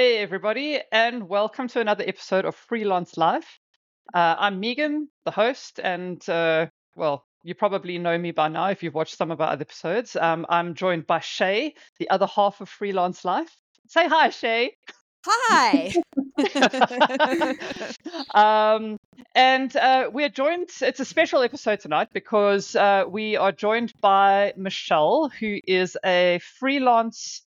Hey, everybody, and welcome to another episode of Freelance Life. Uh, I'm Megan, the host, and uh, well, you probably know me by now if you've watched some of our other episodes. Um, I'm joined by Shea, the other half of Freelance Life. Say hi, Shea. Hi. um, and uh, we're joined, it's a special episode tonight because uh, we are joined by Michelle, who is a freelance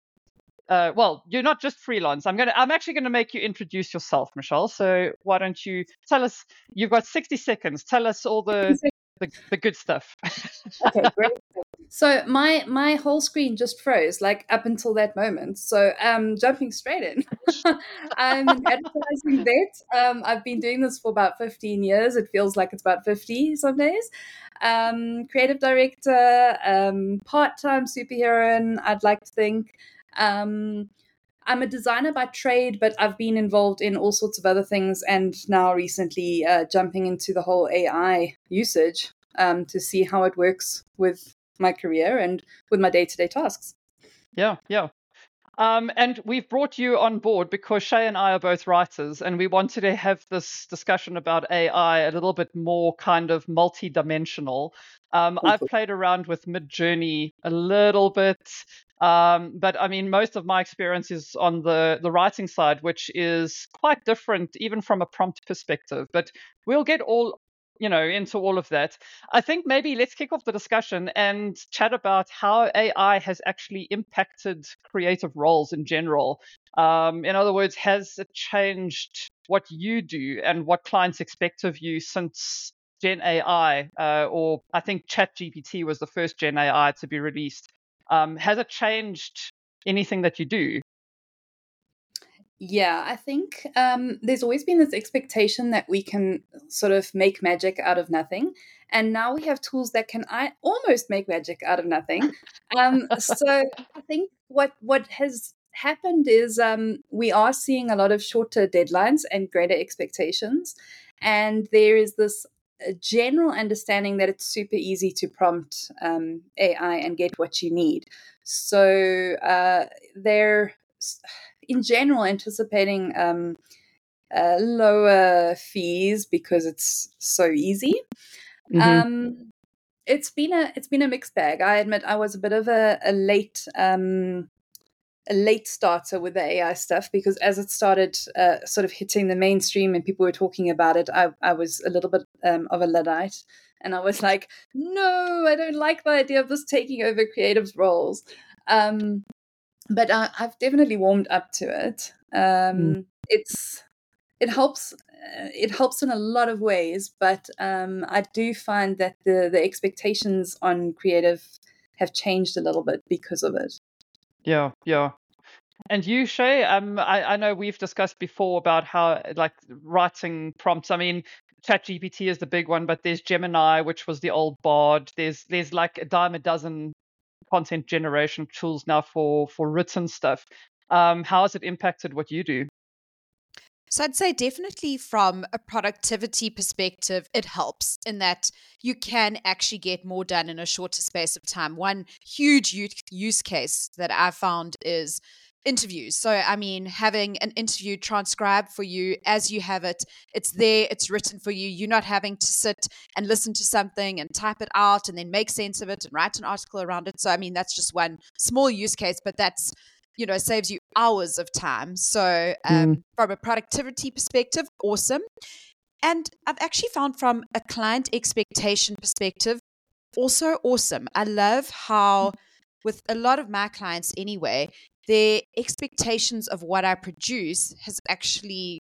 uh, well, you're not just freelance. I'm gonna. I'm actually gonna make you introduce yourself, Michelle. So why don't you tell us? You've got 60 seconds. Tell us all the the, the good stuff. okay, great. So my my whole screen just froze, like up until that moment. So um, jumping straight in, I'm an advertising vet. Um, I've been doing this for about 15 years. It feels like it's about 50 some days. Um, creative director, um, part time superhero. I'd like to think. Um, I'm a designer by trade, but I've been involved in all sorts of other things, and now recently uh, jumping into the whole AI usage um, to see how it works with my career and with my day to day tasks. Yeah, yeah. Um, and we've brought you on board because Shea and I are both writers, and we wanted to have this discussion about AI a little bit more kind of multi-dimensional. Um, I've played around with Midjourney a little bit. Um, but I mean, most of my experience is on the, the writing side, which is quite different, even from a prompt perspective. But we'll get all you know into all of that. I think maybe let's kick off the discussion and chat about how ai has actually impacted creative roles in general. Um, in other words has it changed what you do and what clients expect of you since gen ai uh, or i think chat gpt was the first gen ai to be released. Um, has it changed anything that you do? Yeah, I think um, there's always been this expectation that we can sort of make magic out of nothing. And now we have tools that can I almost make magic out of nothing. Um, so I think what what has happened is um, we are seeing a lot of shorter deadlines and greater expectations. And there is this general understanding that it's super easy to prompt um, AI and get what you need. So uh, they're, in general, anticipating um, uh, lower fees because it's so easy. Mm-hmm. Um, it's been a it's been a mixed bag. I admit I was a bit of a, a late um, a late starter with the AI stuff because as it started uh, sort of hitting the mainstream and people were talking about it, I, I was a little bit um, of a Luddite. And I was like, no, I don't like the idea of this taking over creatives' roles. Um, but I, have definitely warmed up to it. Um, mm. It's it helps uh, it helps in a lot of ways, but um, I do find that the the expectations on creative have changed a little bit because of it. Yeah, yeah. And you, Shea, um, I, I know we've discussed before about how like writing prompts. I mean, ChatGPT is the big one, but there's Gemini, which was the old Bard. There's there's like a dime a dozen content generation tools now for for written stuff. Um, how has it impacted what you do? So I'd say definitely from a productivity perspective, it helps in that you can actually get more done in a shorter space of time. One huge use case that I found is interviews. So, I mean, having an interview transcribed for you as you have it, it's there, it's written for you. You're not having to sit and listen to something and type it out and then make sense of it and write an article around it. So, I mean, that's just one small use case, but that's you know saves you hours of time so um, mm. from a productivity perspective awesome and i've actually found from a client expectation perspective also awesome i love how with a lot of my clients anyway their expectations of what i produce has actually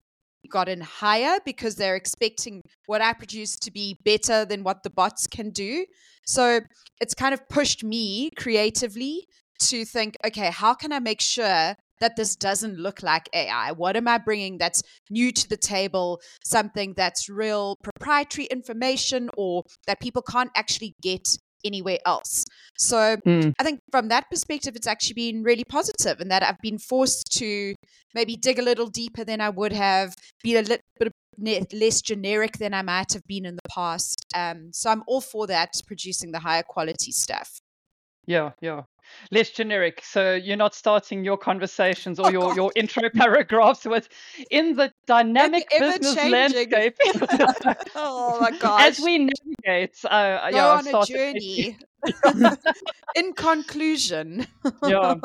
gotten higher because they're expecting what I produce to be better than what the bots can do. So it's kind of pushed me creatively to think, okay, how can I make sure that this doesn't look like AI? What am I bringing that's new to the table? Something that's real proprietary information or that people can't actually get anywhere else. So mm. I think from that perspective, it's actually been really positive in that I've been forced to maybe dig a little deeper than I would have, be a little bit less generic than I might have been in the past. Um, so I'm all for that, producing the higher quality stuff. Yeah, yeah. Less generic. So you're not starting your conversations or oh, your, God. your intro paragraphs with in the dynamic business landscape. oh my gosh. As we navigate, uh, Go yeah, on a journey. in conclusion. yeah.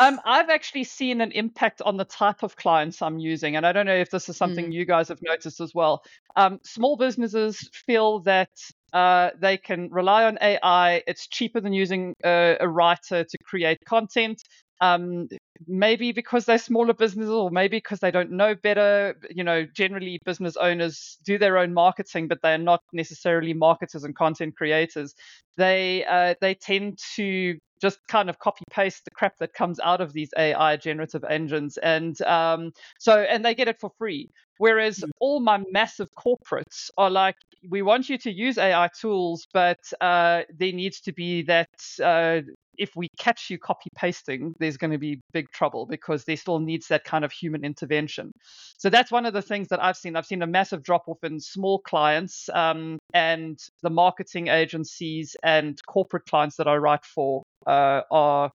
Um, I've actually seen an impact on the type of clients I'm using. And I don't know if this is something mm. you guys have noticed as well. Um, small businesses feel that uh, they can rely on AI. It's cheaper than using a, a writer to create content. Um, maybe because they're smaller businesses, or maybe because they don't know better. You know, generally business owners do their own marketing, but they're not necessarily marketers and content creators. They uh, they tend to just kind of copy paste the crap that comes out of these AI generative engines, and um, so and they get it for free. Whereas all my massive corporates are like, we want you to use AI tools, but uh, there needs to be that uh, if we catch you copy pasting, there's going to be big trouble because there still needs that kind of human intervention. So that's one of the things that I've seen. I've seen a massive drop off in small clients um, and the marketing agencies and corporate clients that I write for uh, are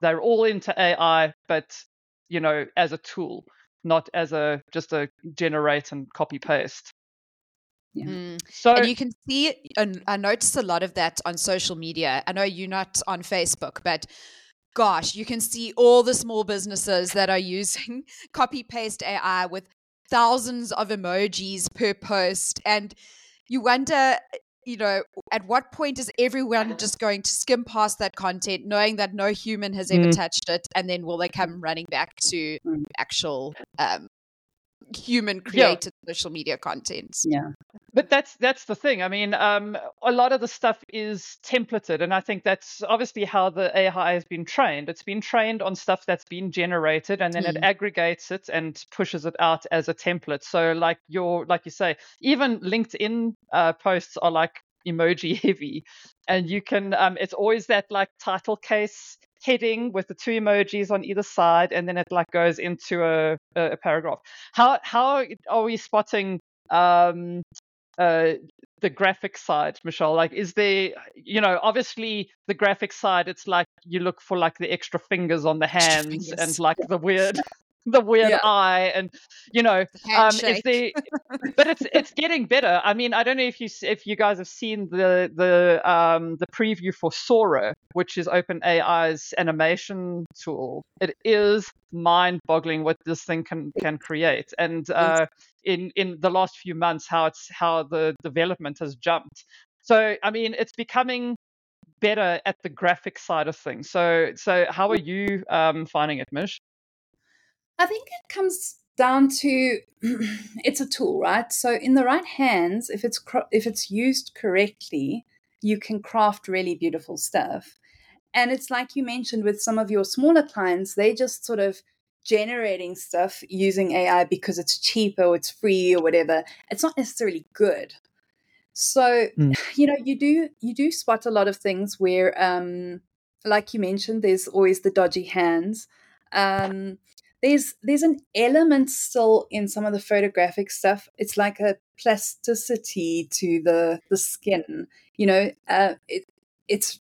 they're all into AI, but you know, as a tool not as a just a generate and copy paste. Yeah. Mm. So and you can see, and I notice a lot of that on social media. I know you're not on Facebook, but gosh, you can see all the small businesses that are using copy paste AI with thousands of emojis per post. And you wonder, you know, at what point is everyone just going to skim past that content, knowing that no human has ever mm. touched it, and then will they come running back to mm. actual um, human created yeah. social media content? Yeah, but that's that's the thing. I mean, um, a lot of the stuff is templated, and I think that's obviously how the AI has been trained. It's been trained on stuff that's been generated, and then mm. it aggregates it and pushes it out as a template. So, like your, like you say, even LinkedIn uh, posts are like emoji heavy, and you can. Um, it's always that like title case heading with the two emojis on either side, and then it like goes into a, a paragraph. How how are we spotting um, uh, the graphic side, Michelle? Like, is there, you know, obviously the graphic side, it's like you look for like the extra fingers on the hands and like the weird. the weird yeah. eye and you know um is the but it's it's getting better. I mean i don't know if you if you guys have seen the the um the preview for sora which is OpenAI's animation tool. It is mind boggling what this thing can can create. And uh in in the last few months how it's how the development has jumped. So i mean it's becoming better at the graphic side of things. So so how are you um finding it mish I think it comes down to it's a tool, right? So in the right hands, if it's if it's used correctly, you can craft really beautiful stuff. And it's like you mentioned with some of your smaller clients, they just sort of generating stuff using AI because it's cheaper or it's free or whatever. It's not necessarily good. So, mm. you know, you do you do spot a lot of things where um like you mentioned, there's always the dodgy hands. Um, there's there's an element still in some of the photographic stuff. It's like a plasticity to the the skin. You know, uh, it it's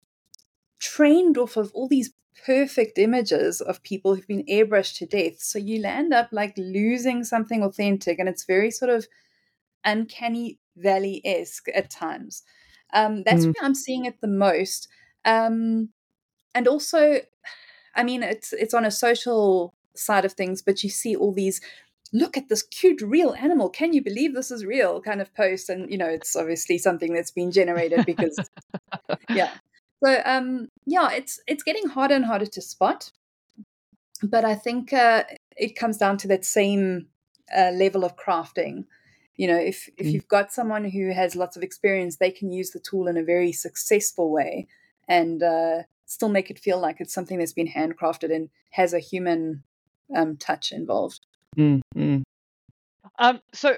trained off of all these perfect images of people who've been airbrushed to death. So you land up like losing something authentic, and it's very sort of uncanny valley esque at times. Um, that's mm. where I'm seeing it the most. Um, and also, I mean, it's it's on a social side of things, but you see all these look at this cute real animal. Can you believe this is real? kind of post and you know it's obviously something that's been generated because yeah. So um yeah it's it's getting harder and harder to spot but i think uh, it comes down to that same uh, level of crafting. You know if if mm. you've got someone who has lots of experience they can use the tool in a very successful way and uh, still make it feel like it's something that's been handcrafted and has a human um, touch involved. Mm-hmm. Um, so,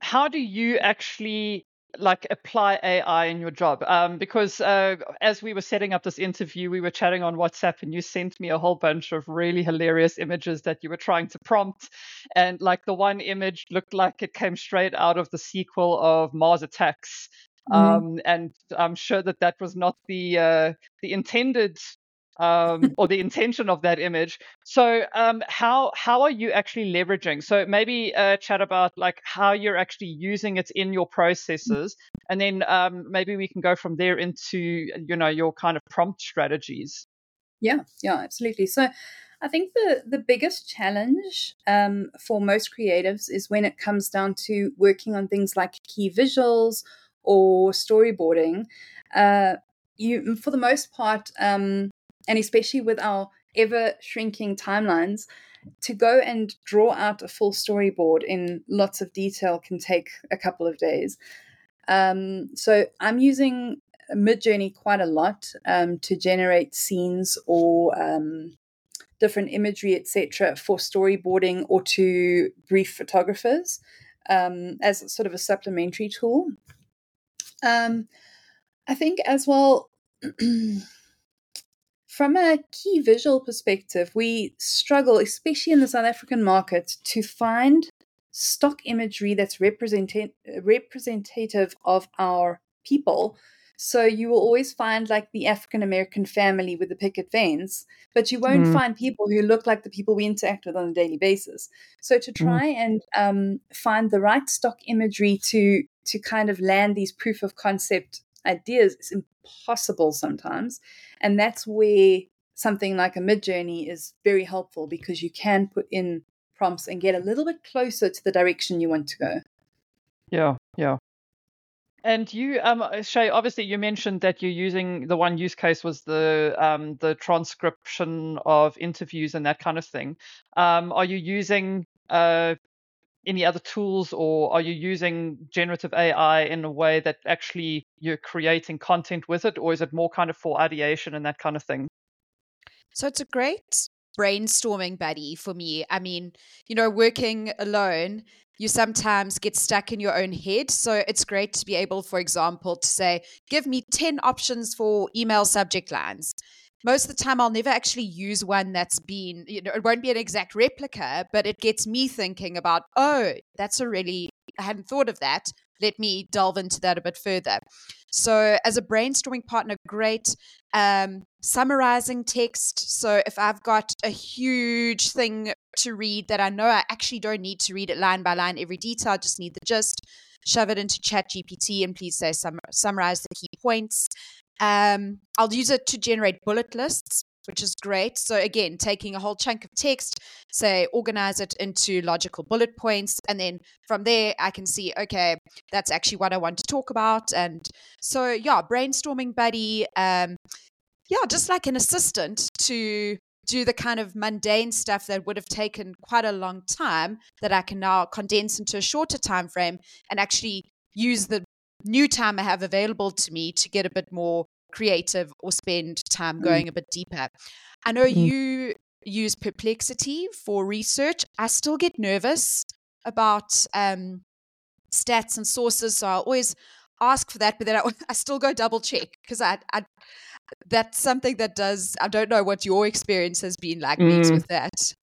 how do you actually like apply AI in your job? Um, because uh, as we were setting up this interview, we were chatting on WhatsApp, and you sent me a whole bunch of really hilarious images that you were trying to prompt, and like the one image looked like it came straight out of the sequel of Mars Attacks. Mm-hmm. Um, and I'm sure that that was not the uh, the intended um, or the intention of that image. So um, how how are you actually leveraging? So maybe uh, chat about like how you're actually using it in your processes, and then um, maybe we can go from there into you know your kind of prompt strategies. Yeah, yeah, absolutely. So I think the the biggest challenge um, for most creatives is when it comes down to working on things like key visuals or storyboarding. Uh, you, for the most part, um, and especially with our ever shrinking timelines, to go and draw out a full storyboard in lots of detail can take a couple of days. Um, so I'm using Midjourney quite a lot um, to generate scenes or um, different imagery, etc., for storyboarding or to brief photographers um, as sort of a supplementary tool. Um, I think as well. From a key visual perspective, we struggle, especially in the South African market, to find stock imagery that's representative of our people. So you will always find like the African American family with the picket fence, but you won't mm. find people who look like the people we interact with on a daily basis. So to mm. try mm. and um, find the right stock imagery to to kind of land these proof of concept ideas is impossible sometimes. And that's where something like a Midjourney is very helpful because you can put in prompts and get a little bit closer to the direction you want to go. Yeah, yeah. And you, um, Shea, obviously you mentioned that you're using the one use case was the um, the transcription of interviews and that kind of thing. Um, are you using uh, any other tools or are you using generative AI in a way that actually you're creating content with it or is it more kind of for ideation and that kind of thing? So it's a great brainstorming buddy for me. I mean, you know, working alone, you sometimes get stuck in your own head. So it's great to be able, for example, to say, give me 10 options for email subject lines most of the time I'll never actually use one that's been, you know, it won't be an exact replica, but it gets me thinking about, oh, that's a really, I hadn't thought of that. Let me delve into that a bit further. So, as a brainstorming partner, great. Um, summarizing text. So, if I've got a huge thing to read that I know I actually don't need to read it line by line, every detail, just need the gist, shove it into Chat GPT and please say sum- summarize the key points. Um, I'll use it to generate bullet lists, which is great. So, again, taking a whole chunk of text, say, organize it into logical bullet points. And then from there, I can see, okay, that's actually what I want to talk about. And so, yeah, brainstorming buddy. Um, yeah, just like an assistant to do the kind of mundane stuff that would have taken quite a long time that I can now condense into a shorter time frame and actually use the new time I have available to me to get a bit more creative or spend time mm. going mm. a bit deeper. I know mm. you use Perplexity for research. I still get nervous about um, stats and sources, so I always ask for that, but then I, I still go double check because I, I that's something that does. I don't know what your experience has been like mm. with that.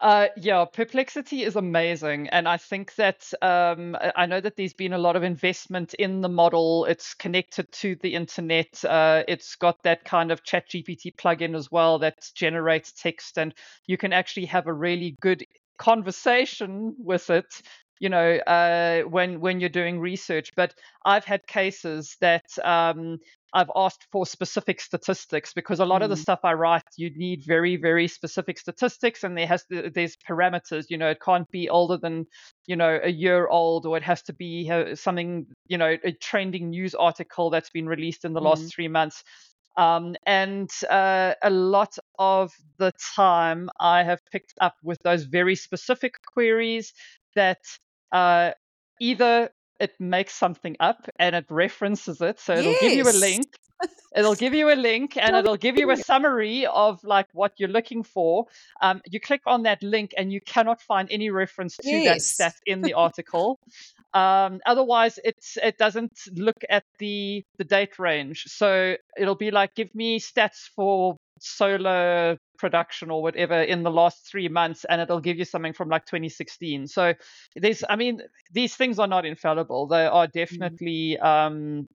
Uh, yeah, Perplexity is amazing. And I think that um, I know that there's been a lot of investment in the model. It's connected to the internet. Uh, it's got that kind of chat GPT plugin as well that generates text. And you can actually have a really good conversation with it you know uh, when when you're doing research but i've had cases that um, i've asked for specific statistics because a lot mm. of the mm. stuff i write you need very very specific statistics and there has to, there's parameters you know it can't be older than you know a year old or it has to be uh, something you know a trending news article that's been released in the mm. last three months um, and uh, a lot of the time, I have picked up with those very specific queries that uh, either it makes something up and it references it. So it'll yes. give you a link. It'll give you a link and it'll give you a summary of like what you're looking for. Um, you click on that link and you cannot find any reference to yes. that stat in the article. Um, otherwise, it's it doesn't look at the the date range. So it'll be like, give me stats for solar production or whatever in the last three months and it'll give you something from like 2016 so there's i mean these things are not infallible they are mm-hmm. definitely um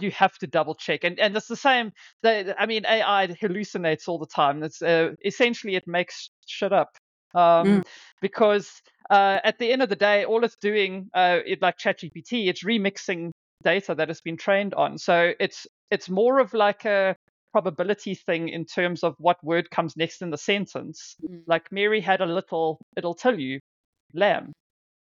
you have to double check. And and it's the same. The, I mean, AI hallucinates all the time. It's uh, essentially it makes shit up um, mm. because uh, at the end of the day, all it's doing, uh, it, like ChatGPT, it's remixing data that has been trained on. So it's it's more of like a probability thing in terms of what word comes next in the sentence. Mm. Like Mary had a little, it'll tell you lamb.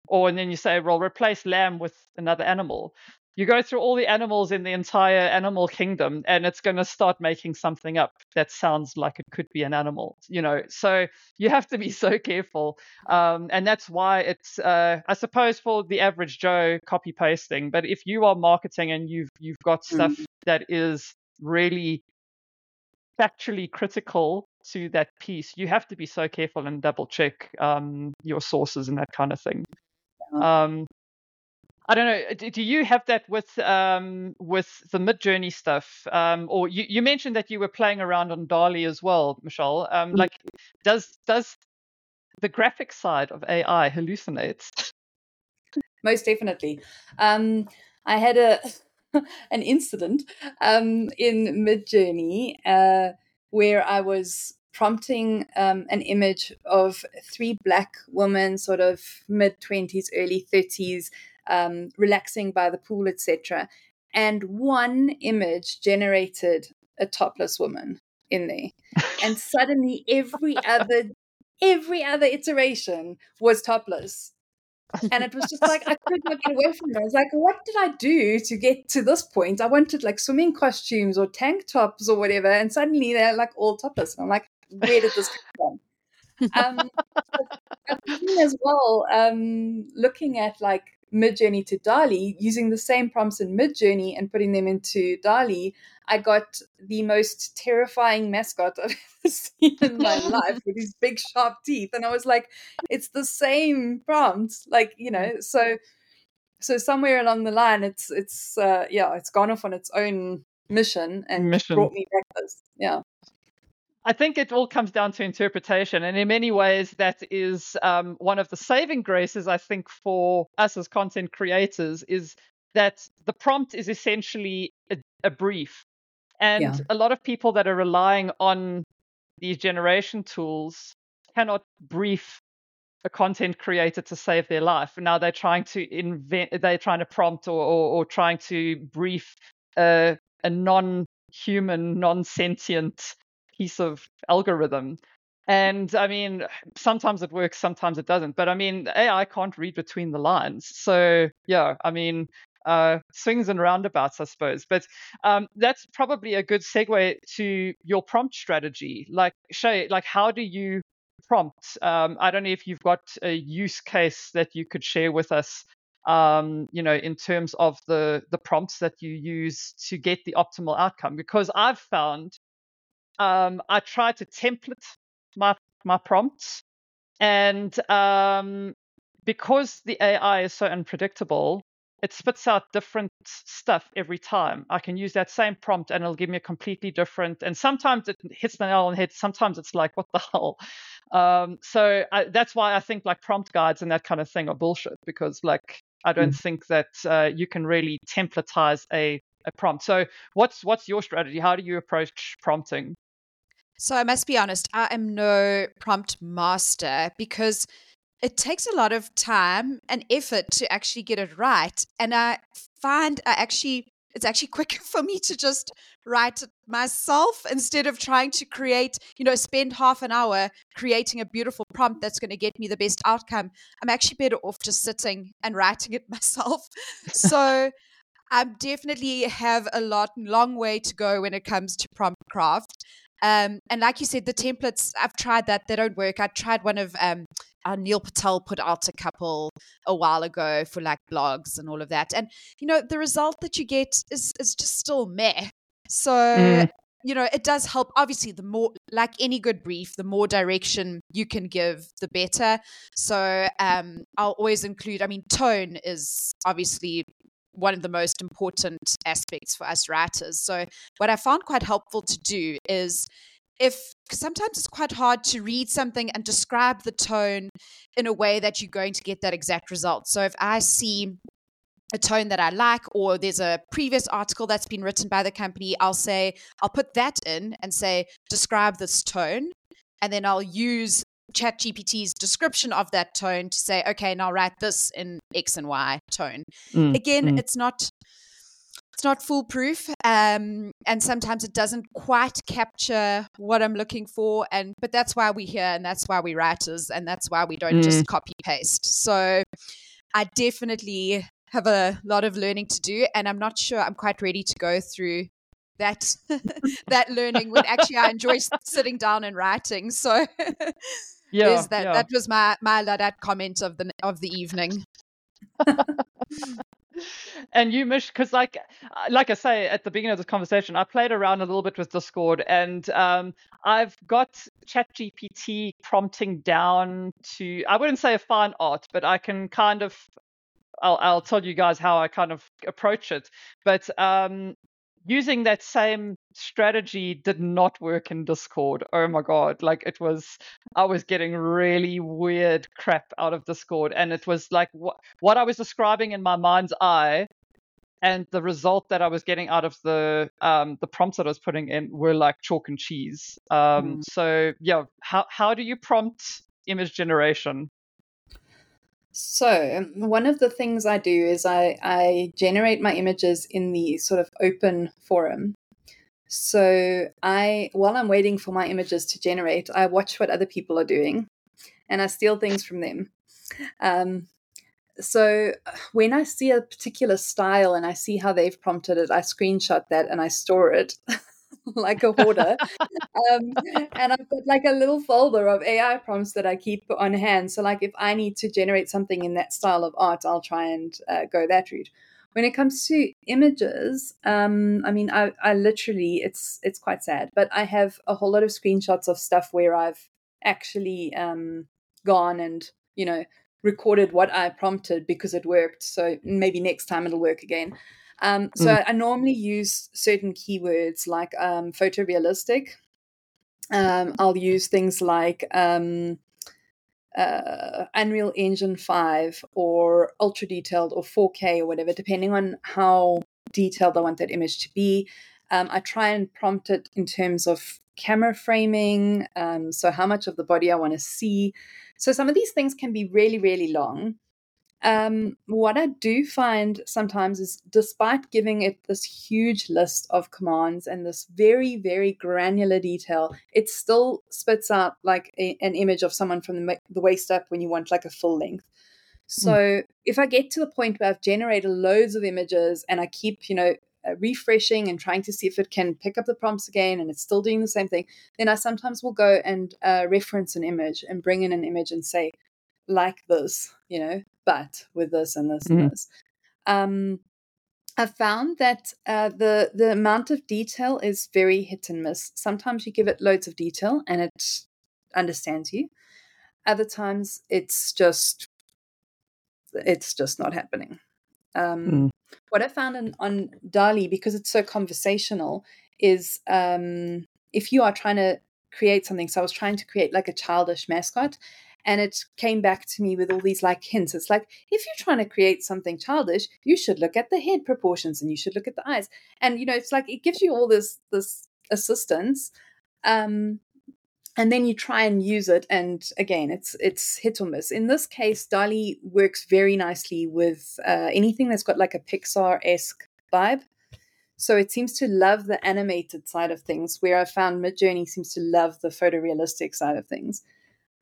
Or and then you say, well, replace lamb with another animal you go through all the animals in the entire animal kingdom and it's going to start making something up that sounds like it could be an animal you know so you have to be so careful um, and that's why it's uh, i suppose for the average joe copy pasting but if you are marketing and you've you've got stuff mm-hmm. that is really factually critical to that piece you have to be so careful and double check um, your sources and that kind of thing um, I don't know. Do you have that with um, with the Midjourney stuff? Um, or you, you mentioned that you were playing around on DALL-E as well, Michelle. Um, mm. like, does does the graphic side of AI hallucinate? Most definitely. Um, I had a an incident um, in Midjourney uh, where I was prompting um, an image of three black women, sort of mid 20s, early 30s, um, relaxing by the pool, etc. And one image generated a topless woman in there, and suddenly every other every other iteration was topless. And it was just like I could not get away from it. I was like, what did I do to get to this point? I wanted like swimming costumes or tank tops or whatever, and suddenly they're like all topless. And I'm like, where did this come from? um, as well, um, looking at like Midjourney to DALL-E, using the same prompts in Midjourney and putting them into DALL-E, I got the most terrifying mascot I've ever seen in my life with these big sharp teeth. And I was like, it's the same prompt. Like, you know, so so somewhere along the line it's it's uh yeah, it's gone off on its own mission and mission. brought me back this. Yeah. I think it all comes down to interpretation. And in many ways, that is um, one of the saving graces, I think, for us as content creators, is that the prompt is essentially a, a brief. And yeah. a lot of people that are relying on these generation tools cannot brief a content creator to save their life. Now they're trying to invent, they're trying to prompt or, or, or trying to brief a, a non human, non sentient piece of algorithm. And I mean, sometimes it works, sometimes it doesn't. But I mean, AI can't read between the lines. So yeah, I mean, uh, swings and roundabouts, I suppose. But um, that's probably a good segue to your prompt strategy. Like Shea, like how do you prompt? Um, I don't know if you've got a use case that you could share with us. Um, you know, in terms of the the prompts that you use to get the optimal outcome, because I've found um, I try to template my my prompts, and um, because the AI is so unpredictable, it spits out different stuff every time. I can use that same prompt and it'll give me a completely different. And sometimes it hits the nail on the head. Sometimes it's like, what the hell? Um, so I, that's why I think like prompt guides and that kind of thing are bullshit because like I don't mm. think that uh, you can really templatize a, a prompt. So what's what's your strategy? How do you approach prompting? So I must be honest, I am no prompt master because it takes a lot of time and effort to actually get it right. And I find I actually it's actually quicker for me to just write it myself instead of trying to create, you know, spend half an hour creating a beautiful prompt that's going to get me the best outcome. I'm actually better off just sitting and writing it myself. So I definitely have a lot long way to go when it comes to prompt craft. Um, and like you said, the templates, I've tried that. They don't work. I tried one of um, uh, Neil Patel put out a couple a while ago for like blogs and all of that. And, you know, the result that you get is, is just still meh. So, mm. you know, it does help. Obviously, the more, like any good brief, the more direction you can give, the better. So um, I'll always include, I mean, tone is obviously one of the most important aspects for us writers. So, what I found quite helpful to do is if sometimes it's quite hard to read something and describe the tone in a way that you're going to get that exact result. So, if I see a tone that I like, or there's a previous article that's been written by the company, I'll say, I'll put that in and say, describe this tone. And then I'll use ChatGPT's description of that tone to say, okay, now write this in X and Y tone. Mm, Again, mm. it's not it's not foolproof um, and sometimes it doesn't quite capture what i'm looking for and but that's why we're here and that's why we're writers and that's why we don't mm. just copy paste so i definitely have a lot of learning to do and i'm not sure i'm quite ready to go through that that learning when actually i enjoy sitting down and writing so yeah, that yeah. that was my my that comment of the of the evening and you mish because like uh, like i say at the beginning of this conversation i played around a little bit with discord and um, i've got chat gpt prompting down to i wouldn't say a fine art but i can kind of I'll, I'll tell you guys how i kind of approach it but um, using that same strategy did not work in Discord. Oh my god, like it was I was getting really weird crap out of Discord and it was like what what I was describing in my mind's eye and the result that I was getting out of the um the prompts that I was putting in were like chalk and cheese. Um mm. so yeah, how how do you prompt image generation? So, one of the things I do is I, I generate my images in the sort of open forum. So, I while I'm waiting for my images to generate, I watch what other people are doing and I steal things from them. Um, so, when I see a particular style and I see how they've prompted it, I screenshot that and I store it. like a hoarder. um, and I've got like a little folder of AI prompts that I keep on hand. So, like, if I need to generate something in that style of art, I'll try and uh, go that route. When it comes to images, um, I mean, I, I literally, it's it's quite sad, but I have a whole lot of screenshots of stuff where I've actually um, gone and you know recorded what I prompted because it worked. So maybe next time it'll work again. Um, so mm. I, normally use certain keywords like um, photorealistic. Um, I'll use things like um, uh, Unreal Engine 5 or ultra detailed or 4K or whatever, depending on how detailed I want that image to be. Um, I try and prompt it in terms of camera framing, um, so how much of the body I want to see. So some of these things can be really, really long. Um, what I do find sometimes is despite giving it this huge list of commands and this very, very granular detail, it still spits out like a, an image of someone from the, the, waist up when you want like a full length. Hmm. So mm. if I get to the point where I've generated loads of images and I keep, you know, uh, refreshing and trying to see if it can pick up the prompts again and it's still doing the same thing, then I sometimes will go and uh, reference an image and bring in an image and say, like this, you know, but with this and this mm-hmm. and this. Um, I found that uh, the the amount of detail is very hit and miss. Sometimes you give it loads of detail and it understands you. Other times it's just it's just not happening. Um, mm. What I found in, on DALL-E because it's so conversational is um, if you are trying to create something. So I was trying to create like a childish mascot, and it came back to me with all these like hints. It's like if you're trying to create something childish you should look at the head proportions and you should look at the eyes. And you know it's like it gives you all this this assistance um and then you try and use it and again it's it's hit or miss. In this case DALL-E works very nicely with uh, anything that's got like a pixar-esque vibe. So it seems to love the animated side of things where i found midjourney seems to love the photorealistic side of things.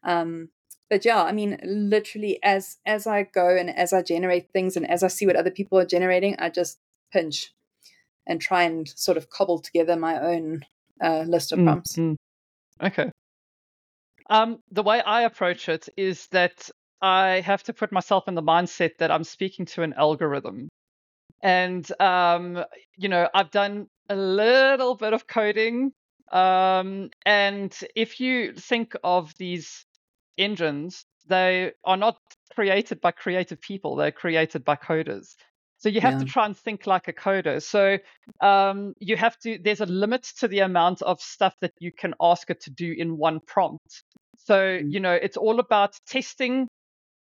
Um, but yeah i mean literally as as i go and as i generate things and as i see what other people are generating i just pinch and try and sort of cobble together my own uh, list of prompts mm-hmm. okay. Um, the way i approach it is that i have to put myself in the mindset that i'm speaking to an algorithm. And um, you know i've done a little bit of coding um, and if you think of these engines, they are not created by creative people, they're created by coders. So you have yeah. to try and think like a coder. So um, you have to, there's a limit to the amount of stuff that you can ask it to do in one prompt. So, mm. you know, it's all about testing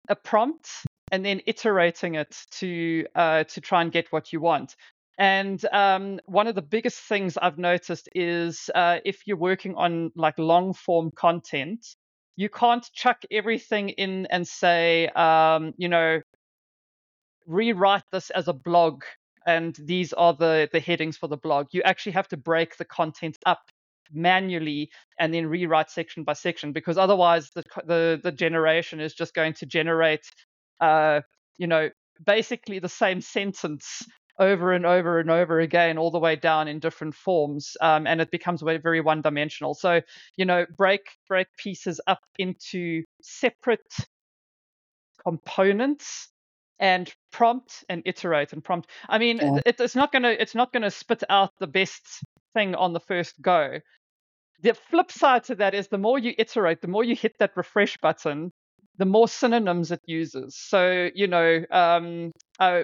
a prompt and then iterating it to uh, to try and get what you want. And um, one of the biggest things I've noticed is uh, if you're working on like long form content, you can't chuck everything in and say, um, you know, rewrite this as a blog and these are the the headings for the blog. You actually have to break the content up manually and then rewrite section by section because otherwise the the, the generation is just going to generate uh, you know basically the same sentence over and over and over again all the way down in different forms um, and it becomes very one dimensional so you know break break pieces up into separate components and prompt and iterate and prompt. I mean yeah. it, it's not going to it's not going to spit out the best thing on the first go. The flip side to that is the more you iterate the more you hit that refresh button the more synonyms it uses. So you know um, uh,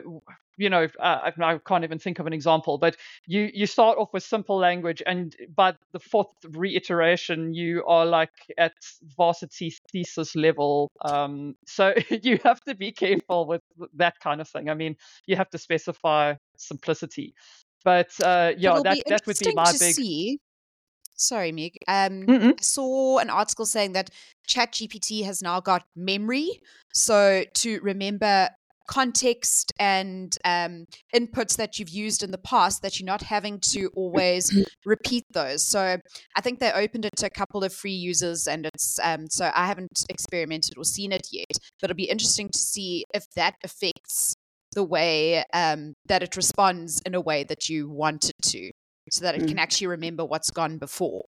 you know, uh, I can't even think of an example, but you you start off with simple language, and by the fourth reiteration, you are like at varsity thesis level. Um, so you have to be careful with that kind of thing. I mean, you have to specify simplicity, but uh, yeah, that that would be my big. See. Sorry, Meg. Um, I saw an article saying that ChatGPT has now got memory. So to remember context and um, inputs that you've used in the past that you're not having to always repeat those. So I think they opened it to a couple of free users, and it's um, so I haven't experimented or seen it yet, but it'll be interesting to see if that affects the way um, that it responds in a way that you want it to, so that it can mm. actually remember what's gone before.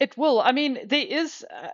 It will. I mean, there is uh,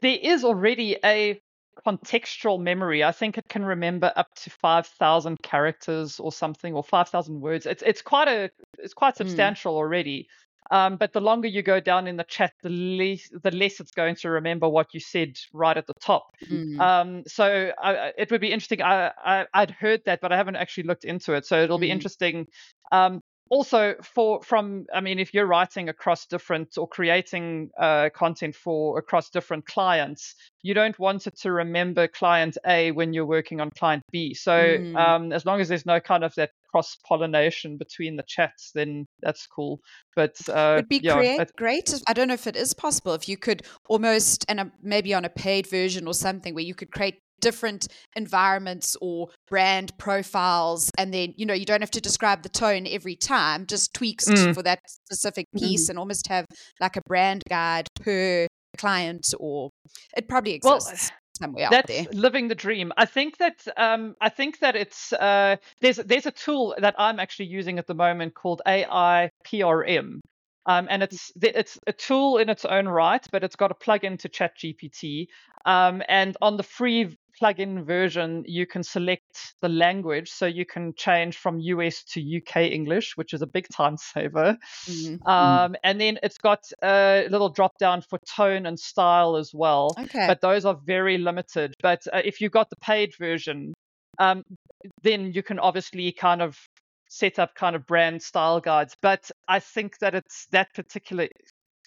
there is already a contextual memory. I think it can remember up to five thousand characters or something, or five thousand words. It's it's quite a it's quite hmm. substantial mm. already. Um, but the longer you go down in the chat, the less the less it's going to remember what you said right at the top. Mm. Um, so I, it would be interesting. I, I would heard that, but I haven't actually looked into it. So it'll be mm. interesting um, also for from i mean if you're writing across different or creating uh, content for across different clients you don't want it to remember client a when you're working on client b so mm. um, as long as there's no kind of that cross pollination between the chats then that's cool but uh, it'd be yeah, great, great i don't know if it is possible if you could almost and maybe on a paid version or something where you could create different environments or brand profiles and then you know you don't have to describe the tone every time just tweaks mm. for that specific piece mm. and almost have like a brand guide per client or it probably exists well, somewhere that's there. living the dream. I think that um, I think that it's uh, there's there's a tool that I'm actually using at the moment called AI PRM. Um, and it's it's a tool in its own right, but it's got a plug-in to ChatGPT. Um, and on the free plugin version, you can select the language. So you can change from US to UK English, which is a big time saver. Mm-hmm. Um, and then it's got a little drop down for tone and style as well. Okay. But those are very limited. But uh, if you've got the paid version, um, then you can obviously kind of set up kind of brand style guides. But I think that it's that particular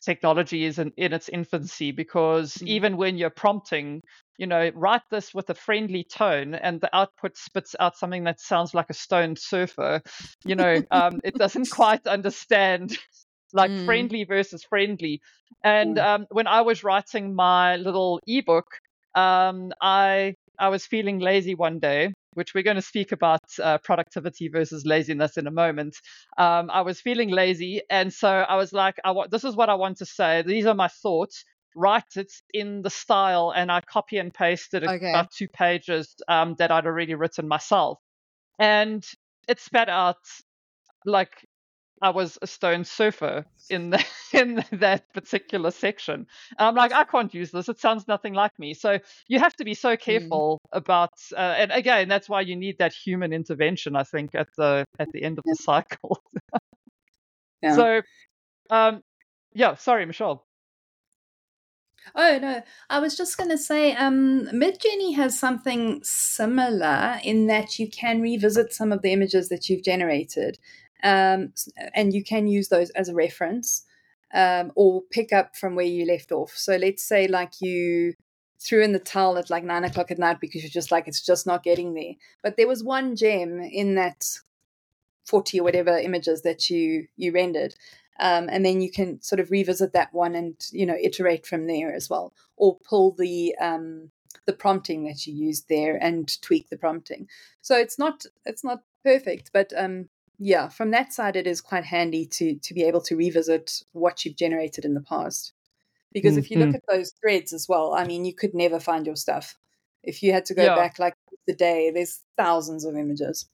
technology is in, in its infancy because mm-hmm. even when you're prompting, you know, write this with a friendly tone and the output spits out something that sounds like a stone surfer, you know, um, it doesn't quite understand like mm. friendly versus friendly. And mm. um, when I was writing my little ebook, um, I I was feeling lazy one day which we're going to speak about uh, productivity versus laziness in a moment. Um, I was feeling lazy, and so I was like, I this is what I want to say. These are my thoughts. Write it in the style, and I copy and pasted okay. about two pages um, that I'd already written myself, and it spat out like I was a stone surfer in the, in that particular section. And I'm like, I can't use this. It sounds nothing like me. So you have to be so mm. careful mm. about. Uh, and again, that's why you need that human intervention. I think at the at the end of the cycle. yeah. So, um, yeah. Sorry, Michelle. Oh no, I was just going to say, um, Midjourney has something similar in that you can revisit some of the images that you've generated um, and you can use those as a reference um, or pick up from where you left off. So let's say like you threw in the towel at like nine o'clock at night because you're just like it's just not getting there. But there was one gem in that forty or whatever images that you you rendered. Um, and then you can sort of revisit that one and you know iterate from there as well, or pull the um, the prompting that you used there and tweak the prompting. So it's not it's not perfect, but um, yeah, from that side, it is quite handy to to be able to revisit what you've generated in the past. Because mm-hmm. if you look mm-hmm. at those threads as well, I mean, you could never find your stuff if you had to go yeah. back like the day. There's thousands of images.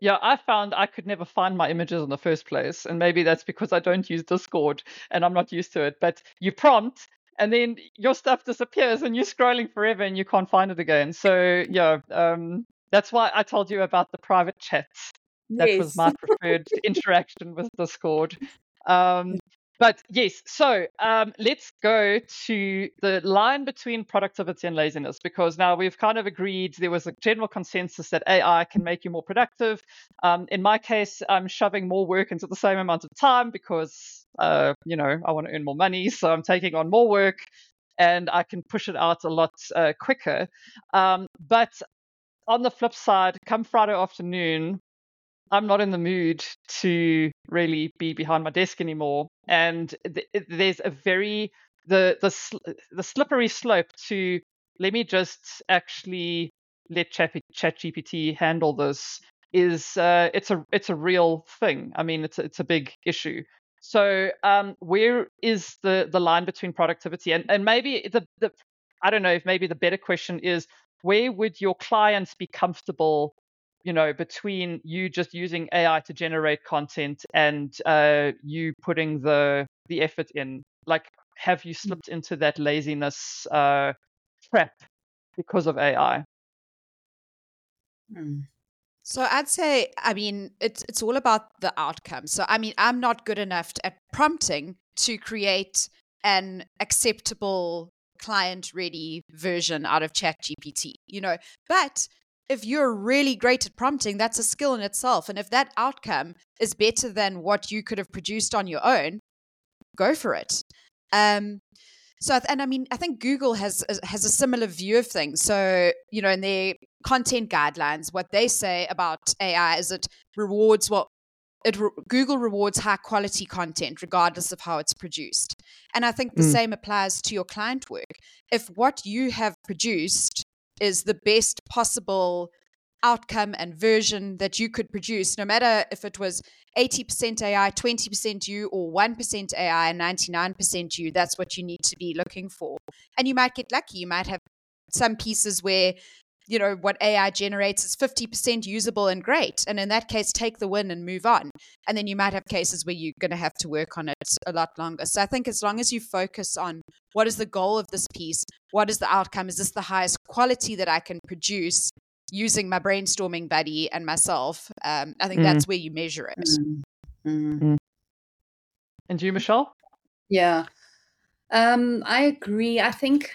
Yeah, I found I could never find my images in the first place. And maybe that's because I don't use Discord and I'm not used to it. But you prompt and then your stuff disappears and you're scrolling forever and you can't find it again. So, yeah, um, that's why I told you about the private chats. That yes. was my preferred interaction with Discord. Um, but yes, so um, let's go to the line between productivity and laziness because now we've kind of agreed there was a general consensus that AI can make you more productive. Um, in my case, I'm shoving more work into the same amount of time because, uh, you know, I want to earn more money. So I'm taking on more work and I can push it out a lot uh, quicker. Um, but on the flip side, come Friday afternoon, I'm not in the mood to really be behind my desk anymore. And th- there's a very the the the slippery slope to let me just actually let Chat, GPT handle this is uh, it's a it's a real thing. I mean, it's a, it's a big issue. So um, where is the the line between productivity and and maybe the the I don't know if maybe the better question is where would your clients be comfortable you know between you just using ai to generate content and uh, you putting the the effort in like have you mm. slipped into that laziness uh, trap because of ai mm. so i'd say i mean it's it's all about the outcome so i mean i'm not good enough at prompting to create an acceptable client ready version out of chat gpt you know but if you're really great at prompting, that's a skill in itself. And if that outcome is better than what you could have produced on your own, go for it. Um, so, and I mean, I think Google has has a similar view of things. So, you know, in their content guidelines, what they say about AI is it rewards what it re- Google rewards high quality content regardless of how it's produced. And I think the mm. same applies to your client work. If what you have produced is the best possible outcome and version that you could produce, no matter if it was 80% AI, 20% you, or 1% AI and 99% you. That's what you need to be looking for. And you might get lucky. You might have some pieces where you know what AI generates is 50% usable and great. And in that case, take the win and move on. And then you might have cases where you're going to have to work on it a lot longer. So I think as long as you focus on what is the goal of this piece, what is the outcome, is this the highest quality that I can produce using my brainstorming buddy and myself, um, I think mm. that's where you measure it. Mm. Mm. mm. And you, Michelle? Yeah. Um, I agree. I think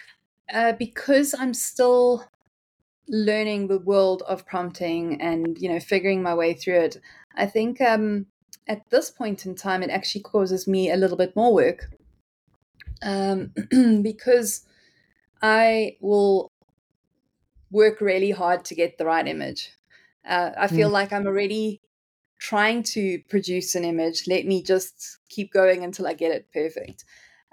uh, because I'm still learning the world of prompting and you know figuring my way through it. I think um at this point in time it actually causes me a little bit more work um because i will work really hard to get the right image. Uh, i feel mm. like i'm already trying to produce an image. Let me just keep going until i get it perfect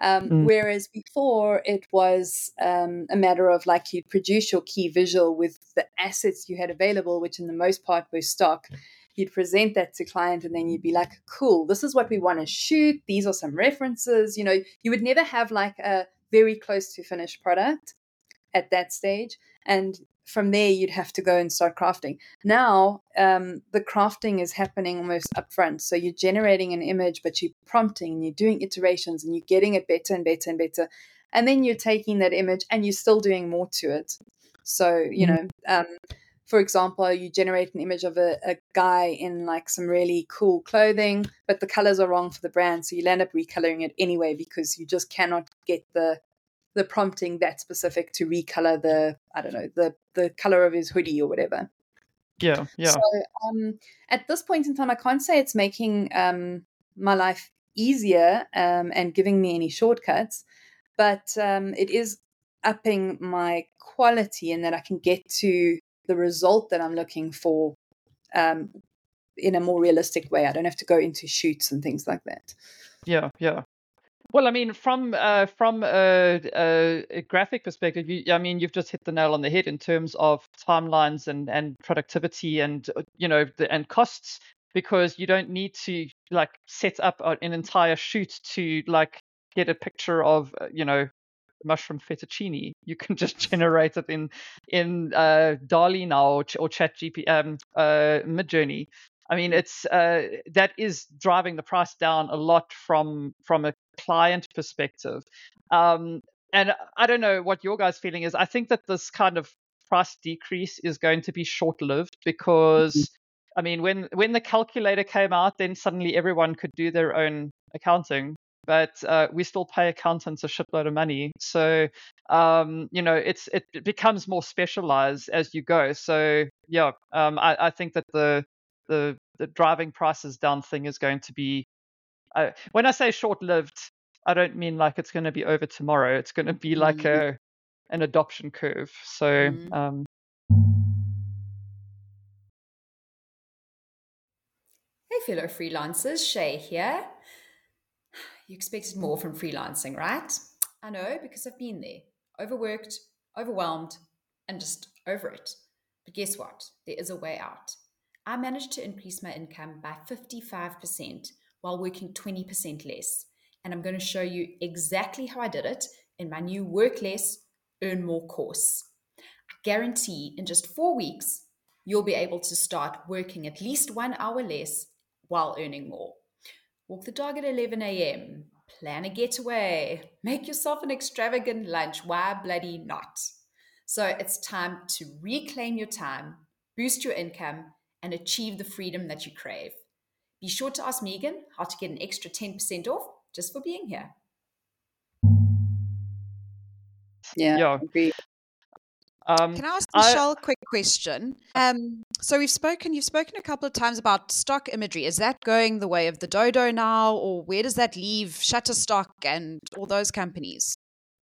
um, mm. Whereas before it was um, a matter of like you'd produce your key visual with the assets you had available, which in the most part were stock. You'd present that to client and then you'd be like, cool, this is what we want to shoot. These are some references. You know, you would never have like a very close to finished product at that stage. And from there you'd have to go and start crafting. Now um, the crafting is happening almost upfront. So you're generating an image but you're prompting and you're doing iterations and you're getting it better and better and better. And then you're taking that image and you're still doing more to it. So you mm-hmm. know um, for example you generate an image of a, a guy in like some really cool clothing but the colors are wrong for the brand. So you'll end up recoloring it anyway because you just cannot get the the prompting that specific to recolor the I don't know the the color of his hoodie or whatever. Yeah, yeah. So um, at this point in time, I can't say it's making um, my life easier um, and giving me any shortcuts, but um, it is upping my quality and that I can get to the result that I'm looking for um, in a more realistic way. I don't have to go into shoots and things like that. Yeah, yeah. Well, I mean, from uh, from a, a, graphic perspective, you, I mean, you've just hit the nail on the head in terms of timelines and and productivity and uh, you know the, and costs because you don't need to like set up an entire shoot to like get a picture of uh, you know mushroom fettuccine. You can just generate it in in uh, DALL-E now or, or Chat GP um, uh, Midjourney. I mean, it's uh, that is driving the price down a lot from from a client perspective. Um, and I don't know what your guys' feeling is. I think that this kind of price decrease is going to be short lived because. Mm-hmm. I mean, when when the calculator came out, then suddenly everyone could do their own accounting but uh, we still pay accountants a shitload of money. So, um, you know, it's it, it, becomes more specialized as you go. So, yeah, um, I, I, think that the the the driving prices down thing is going to be. Uh, when I say short-lived, I don't mean like it's going to be over tomorrow. It's going to be like mm. a an adoption curve. So. Mm. Um, Hey, fellow freelancers, Shea here. You expected more from freelancing, right? I know because I've been there. Overworked, overwhelmed, and just over it. But guess what? There is a way out. I managed to increase my income by 55% while working 20% less. And I'm going to show you exactly how I did it in my new Work Less, Earn More course. I guarantee in just four weeks, you'll be able to start working at least one hour less while earning more. Walk the dog at 11 a.m. Plan a getaway. Make yourself an extravagant lunch. Why bloody not? So it's time to reclaim your time, boost your income, and achieve the freedom that you crave. Be sure to ask Megan how to get an extra 10% off just for being here. Yeah, yeah. Agree. Um, Can I ask Michelle I, a quick question? Um, so we've spoken, you've spoken a couple of times about stock imagery. Is that going the way of the Dodo now, or where does that leave Shutterstock and all those companies?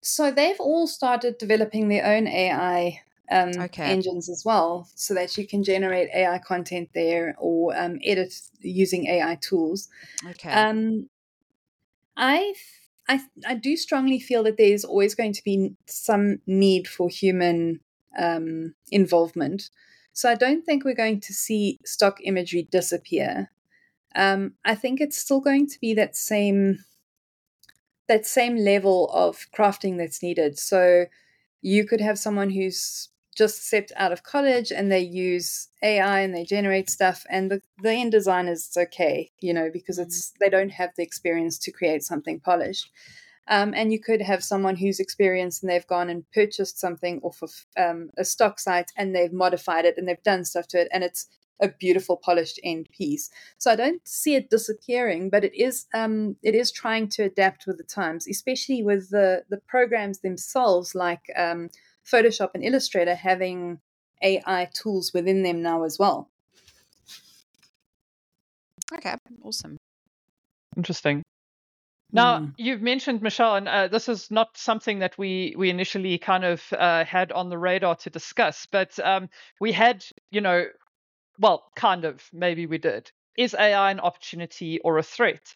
So they've all started developing their own AI um, okay. engines as well, so that you can generate AI content there or um, edit using AI tools. Okay. Um, I I I do strongly feel that there's always going to be some need for human um, involvement. So I don't think we're going to see stock imagery disappear. Um, I think it's still going to be that same that same level of crafting that's needed. So you could have someone who's just stepped out of college and they use AI and they generate stuff and the, the end design is okay, you know, because mm. it's they don't have the experience to create something polished. Um, and you could have someone who's experienced and they've gone and purchased something off of um, a stock site and they've modified it and they've done stuff to it and it's a beautiful polished end piece. So I don't see it disappearing, but it is um, it is trying to adapt with the times, especially with the the programs themselves like um, Photoshop and Illustrator having AI tools within them now as well. Okay, awesome. Interesting. Now mm. you've mentioned Michelle, and uh, this is not something that we we initially kind of uh, had on the radar to discuss, but um, we had, you know, well, kind of, maybe we did. Is AI an opportunity or a threat?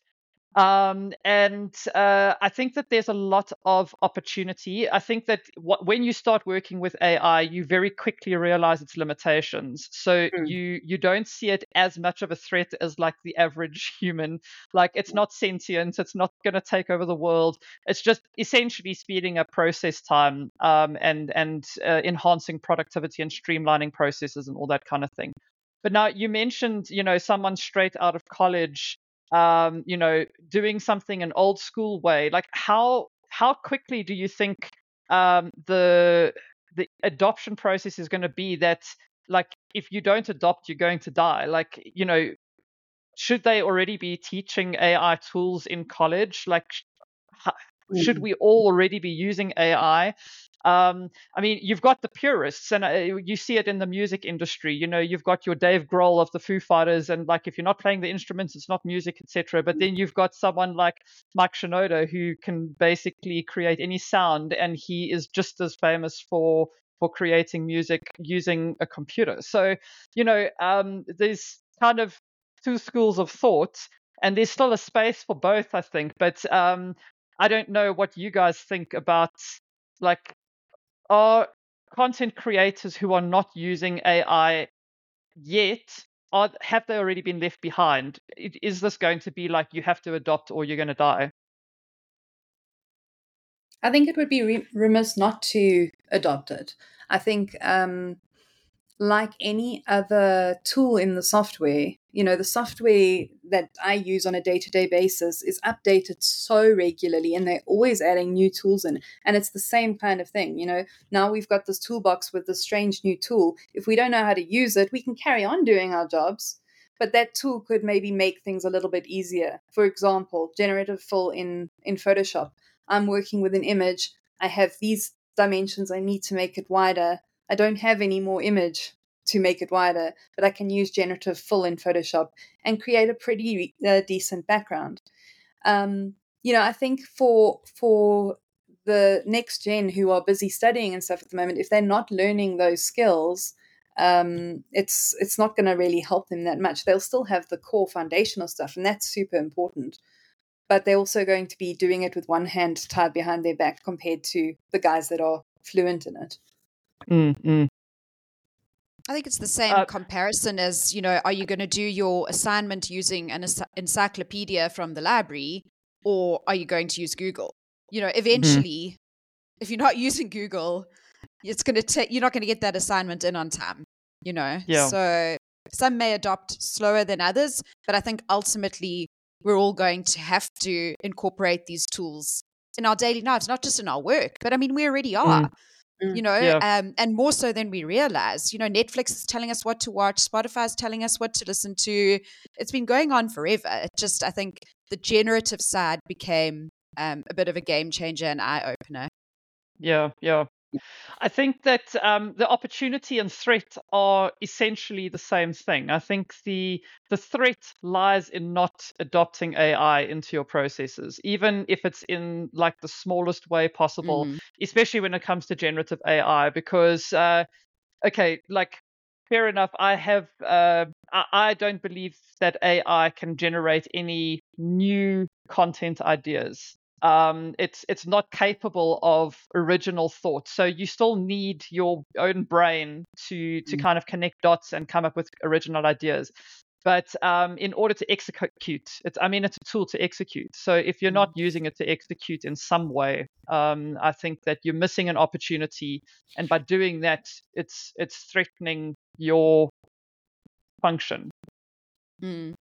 Um, and uh, I think that there's a lot of opportunity. I think that what, when you start working with AI, you very quickly realize its limitations. So mm. you you don't see it as much of a threat as like the average human. Like it's not sentient. It's not going to take over the world. It's just essentially speeding up process time um, and and uh, enhancing productivity and streamlining processes and all that kind of thing. But now you mentioned, you know, someone straight out of college um, you know, doing something an old school way. Like how how quickly do you think um, the the adoption process is going to be that like if you don't adopt you're going to die like you know should they already be teaching ai tools in college like should mm. we all already be using ai Um, I mean, you've got the purists, and uh, you see it in the music industry. You know, you've got your Dave Grohl of the Foo Fighters, and like if you're not playing the instruments, it's not music, etc. But then you've got someone like Mike Shinoda who can basically create any sound, and he is just as famous for for creating music using a computer. So, you know, um, there's kind of two schools of thought, and there's still a space for both, I think. But um, I don't know what you guys think about like are content creators who are not using AI yet are have they already been left behind? Is this going to be like you have to adopt or you're going to die? I think it would be re- remiss not to adopt it. I think um, like any other tool in the software, you know, the software that I use on a day to day basis is updated so regularly and they're always adding new tools in. And it's the same kind of thing. You know, now we've got this toolbox with this strange new tool. If we don't know how to use it, we can carry on doing our jobs. But that tool could maybe make things a little bit easier. For example, generative fill in, in Photoshop. I'm working with an image. I have these dimensions. I need to make it wider I don't have any more image to make it wider, but I can use generative fill in Photoshop and create a pretty uh, decent background. Um, you know, I think for for the next gen who are busy studying and stuff at the moment, if they're not learning those skills, um, it's it's not going to really help them that much. They'll still have the core foundational stuff, and that's super important. But they're also going to be doing it with one hand tied behind their back compared to the guys that are fluent in it. Mm-hmm. I think it's the same uh, comparison as, you know, are you going to do your assignment using an encyclopedia from the library or are you going to use Google? You know, mm-hmm. eventually, mm-hmm. if you're not using Google, it's going to take, you're not going to get that assignment in on time, you know? Yeah. So some may adopt slower than others, but I think ultimately we're all going to have to incorporate these tools in our daily lives, not just in our work, but I mean, we already are. Mm you know yeah. um, and more so than we realize. You know netflix is telling us what to watch spotify is telling us what to listen to. It's been going on forever. It just i think the generative side became um, a bit of a game changer and eye opener yeah yeah I think that um, the opportunity and threat are essentially the same thing. I think the the threat lies in not adopting AI into your processes, even if it's in like the smallest way possible, mm-hmm. especially when it comes to generative AI, because uh, okay, like fair enough. I have uh, I, I don't believe that AI can generate any new content ideas um, it's it's not capable of original thought. So you still need your own brain to to mm. kind of connect dots and come up with original ideas. But um, in order to execute, it's I mean it's a tool to execute. So if you're not mm. using it to execute in some way, um, I think that you're missing an opportunity. And by doing that, it's it's threatening your function. Mm.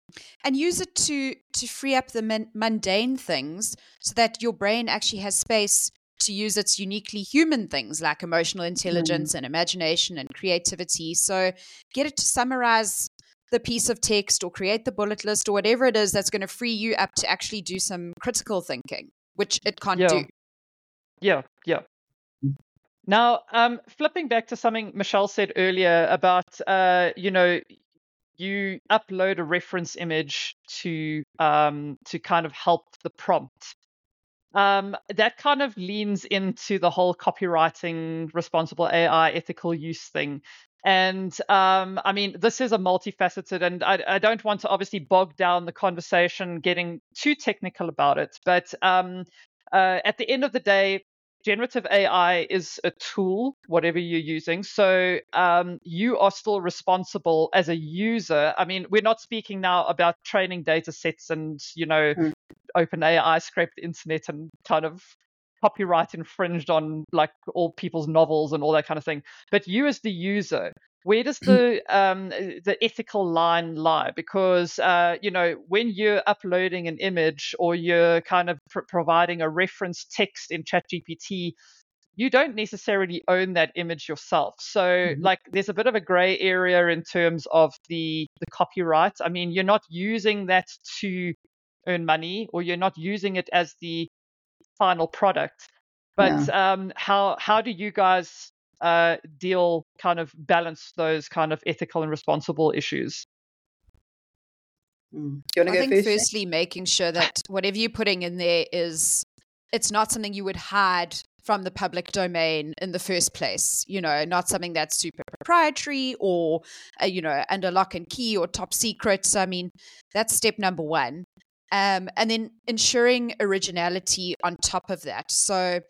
And use it to to free up the mundane things so that your brain actually has space to use its uniquely human things like emotional intelligence mm. and imagination and creativity. So get it to summarize the piece of text or create the bullet list or whatever it is that's going to free you up to actually do some critical thinking, which it can't yeah. do. Yeah, yeah. Now, um, flipping back to something Michelle said earlier about, uh, you know, you upload a reference image to um, to kind of help the prompt. Um, that kind of leans into the whole copywriting, responsible AI, ethical use thing. And um, I mean, this is a multifaceted, and I, I, don't want to obviously bog down the conversation getting too technical about it. But um, uh, at the end of the day, generative AI is a tool, whatever you're using. So um, you are still responsible as a user. I mean, we're not speaking now about training data sets and, you know, mm. OpenAI scraped the internet and kind of copyright infringed on like all people's novels and all that kind of thing. But you as the user, where does the um, the ethical line lie? Because uh, you know when you're uploading an image or you're kind of pr- providing a reference text in ChatGPT, you don't necessarily own that image yourself. So mm-hmm. like there's a bit of a gray area in terms of the the copyright. I mean, you're not using that to earn money or you're not using it as the final product But yeah. um, how how do you guys uh, deal kind of balance those kind of ethical and responsible issues? Mm. I think first? firstly making sure that whatever you're putting in there is it's not something you would hide from the public domain in the first place you know not something that's super proprietary or uh, you know under lock and key or top secret so i mean that's step number one um, and then ensuring originality on top of that so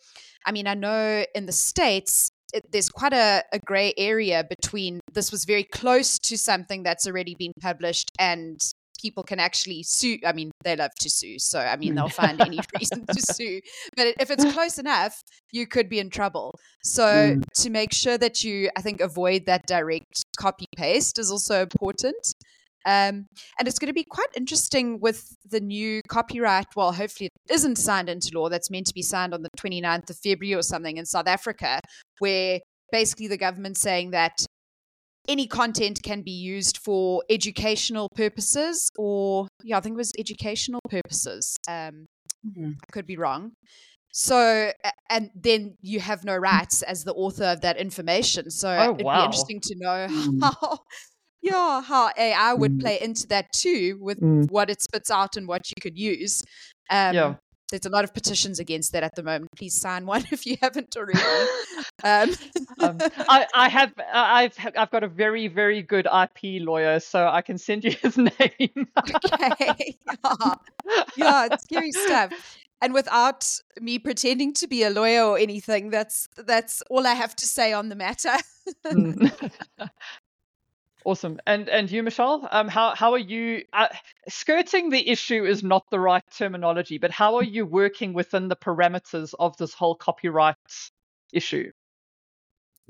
i mean i know in the states it, there's quite a, a gray area between this was very close to something that's already been published and people can actually sue. I mean, they love to sue. So, I mean, they'll find any reason to sue. But if it's close enough, you could be in trouble. So, mm. to make sure that you, I think, avoid that direct copy paste is also important. Um, and it's going to be quite interesting with the new copyright. Well, hopefully it isn't signed into law. That's meant to be signed on the 29th of February or something in South Africa, where basically the government's saying that any content can be used for educational purposes or yeah i think it was educational purposes um, mm-hmm. i could be wrong so and then you have no rights as the author of that information so oh, it'd wow. be interesting to know mm. how yeah how ai would mm. play into that too with mm. what it spits out and what you could use um, yeah there's a lot of petitions against that at the moment. Please sign one if you haven't already. um. um, I, I, have I've I've got a very very good IP lawyer, so I can send you his name. okay. Yeah. yeah, it's scary stuff. And without me pretending to be a lawyer or anything, that's that's all I have to say on the matter. Mm. Awesome. And and you, Michelle, um, how how are you uh, skirting the issue is not the right terminology, but how are you working within the parameters of this whole copyright issue?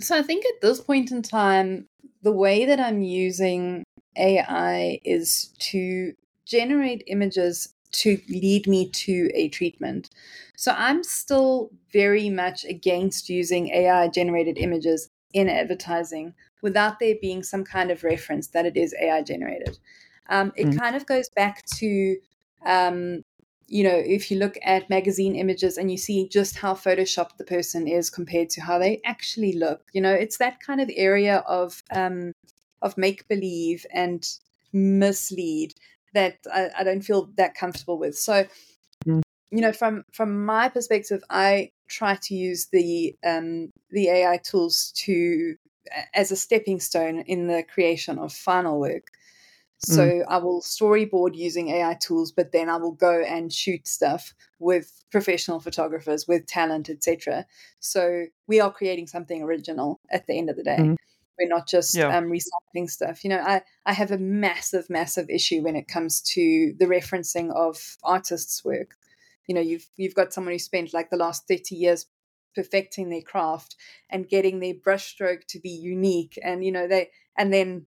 So I think at this point in time, the way that I'm using AI is to generate images to lead me to a treatment. So I'm still very much against using AI generated images in advertising without there being some kind of reference that it is AI generated. Um, it mm. kind of goes back to, um, you know, if you look at magazine images and you see just how photoshopped the person is compared to how they actually look. You know, it's that kind of area of um, of make believe and mislead that I, I, don't feel that comfortable with. So, mm. you know, from from my perspective, I try to use the um, the AI tools to as a stepping stone in the creation of final work. So mm. I will storyboard using AI tools, but then I will go and shoot stuff with professional photographers, with talent, etc. So we are creating something original at the end of the day. Mm. We're not just yeah. um, recycling stuff. You know, I, I have a massive, massive issue when it comes to the referencing of artists' work. You know, you've you've got someone who spent like the last thirty years perfecting their craft and getting their brushstroke to be unique and you know they and then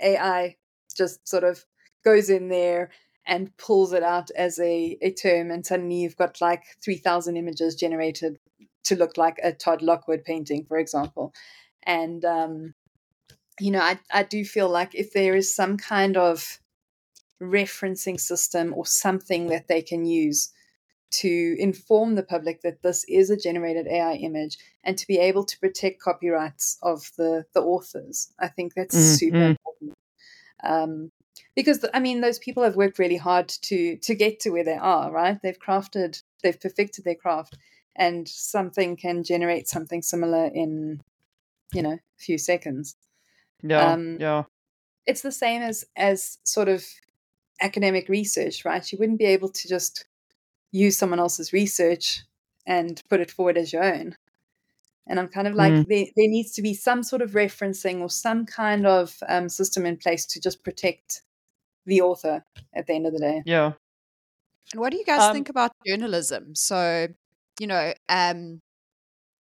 ai just sort of goes in there and pulls it out as a, a term and suddenly you've got like 3000 images generated to look like a todd lockwood painting for example. And um, you know I, I do feel like if there is some kind of referencing system or something that they can use to inform the public that this is a generated AI image and to be able to protect copyrights of the, the authors. I think that's mm-hmm. super important. Um, because I mean, those people have worked really hard to to get to where they are. Right? They've crafted, they've perfected their craft, and something can generate something similar in, you know, a few seconds. Yeah, um, yeah. It's the same as as sort of academic research, right? You wouldn't be able to just use someone else's research and put it forward as your own. And I'm kind of like, mm. there, there needs to be some sort of referencing or some kind of um, system in place to just protect the author at the end of the day. Yeah. And what do you guys um, think about journalism? So, you know, um,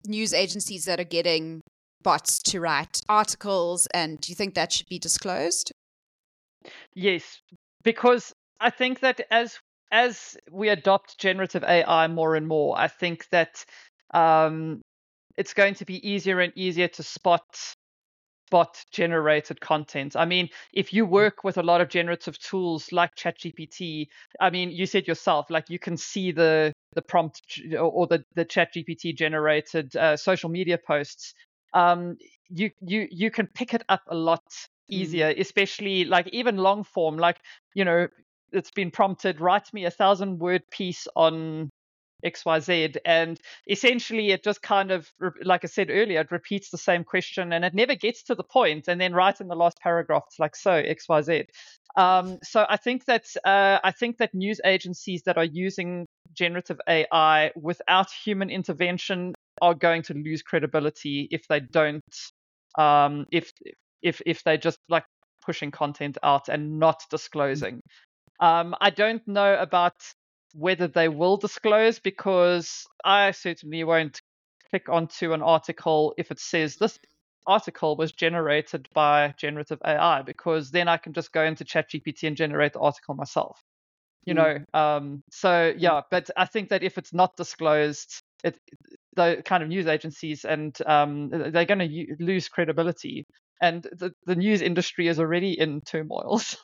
news agencies that are getting bots to write articles, and do you think that should be disclosed? Yes, because I think that as as we adopt generative AI more and more, I think that um, it's going to be easier and easier to spot spot generated content. I mean, if you work with a lot of generative tools like ChatGPT, I mean, you said yourself, like you can see the the prompt or the the Chat GPT generated uh, social media posts, um, you you you can pick it up a lot easier, mm. especially like even long form, like you know. It's been prompted, write me a thousand word piece on XYZ. And essentially, it just kind of, like I said earlier, it repeats the same question and it never gets to the point. And then right in the last paragraph, it's like, so XYZ. Um, so I think that uh, I think that news agencies that are using generative AI without human intervention are going to lose credibility if they don't um, if if if they just like pushing content out and not disclosing. Um, I don't know about whether they will disclose because I certainly won't click onto an article if it says this article was generated by generative AI because then I can just go into ChatGPT and generate the article myself. You mm. know, um, so yeah, but I think that if it's not disclosed, it the kind of news agencies and um, they're going to lose credibility, and the, the news industry is already in turmoil. So.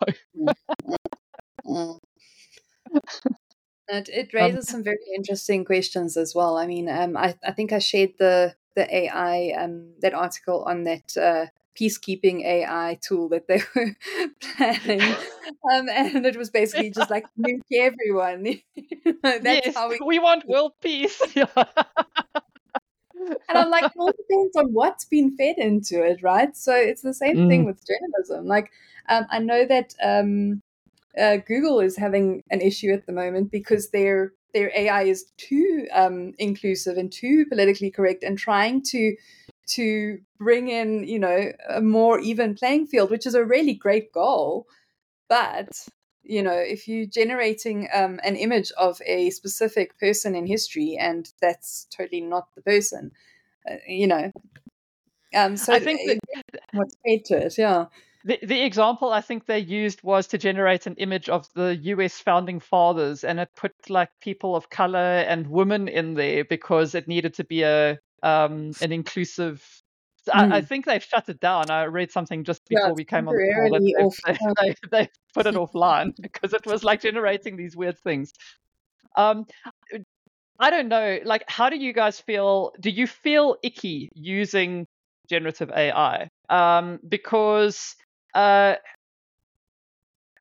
It, it um, raises um, some very interesting questions as well. I mean, um, I, I think I shared the the AI um, that article on that uh, peacekeeping AI tool that they were planning, um, and it was basically just like nuke everyone. That's yes, how we, we want world peace. and I'm like, it all depends on what's been fed into it, right? So it's the same mm. thing with journalism. Like, um, I know that um, uh, Google is having an issue at the moment because their their AI is too um, inclusive and too politically correct and trying to to bring in you know a more even playing field, which is a really great goal. But you know, if you're generating um, an image of a specific person in history and that's totally not the person, uh, you know, um, so I think that, what's paid to it, yeah. The, the example I think they used was to generate an image of the US founding fathers, and it put like people of color and women in there because it needed to be a um, an inclusive. Mm. I, I, think they've shut it down. I read something just before yeah, we came on the call that they, they, they, put it offline because it was like generating these weird things. Um, I don't know. Like, how do you guys feel? Do you feel icky using generative AI? Um, because uh,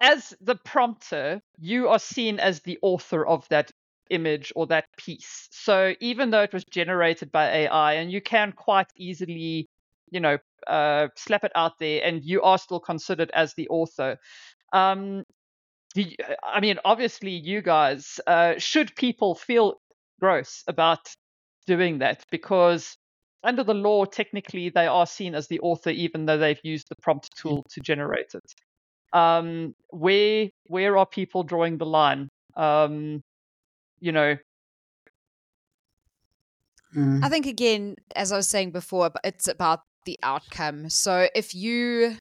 as the prompter, you are seen as the author of that image or that piece. So even though it was generated by AI, and you can quite easily, you know, uh, slap it out there, and you are still considered as the author. Um, you, I mean, obviously, you guys uh, should people feel gross about doing that because under the law, technically, they are seen as the author, even though they've used the prompt tool to generate it. Um, where where are people drawing the line? Um, you know. I think again, as I was saying before, it's about the outcome. So if you,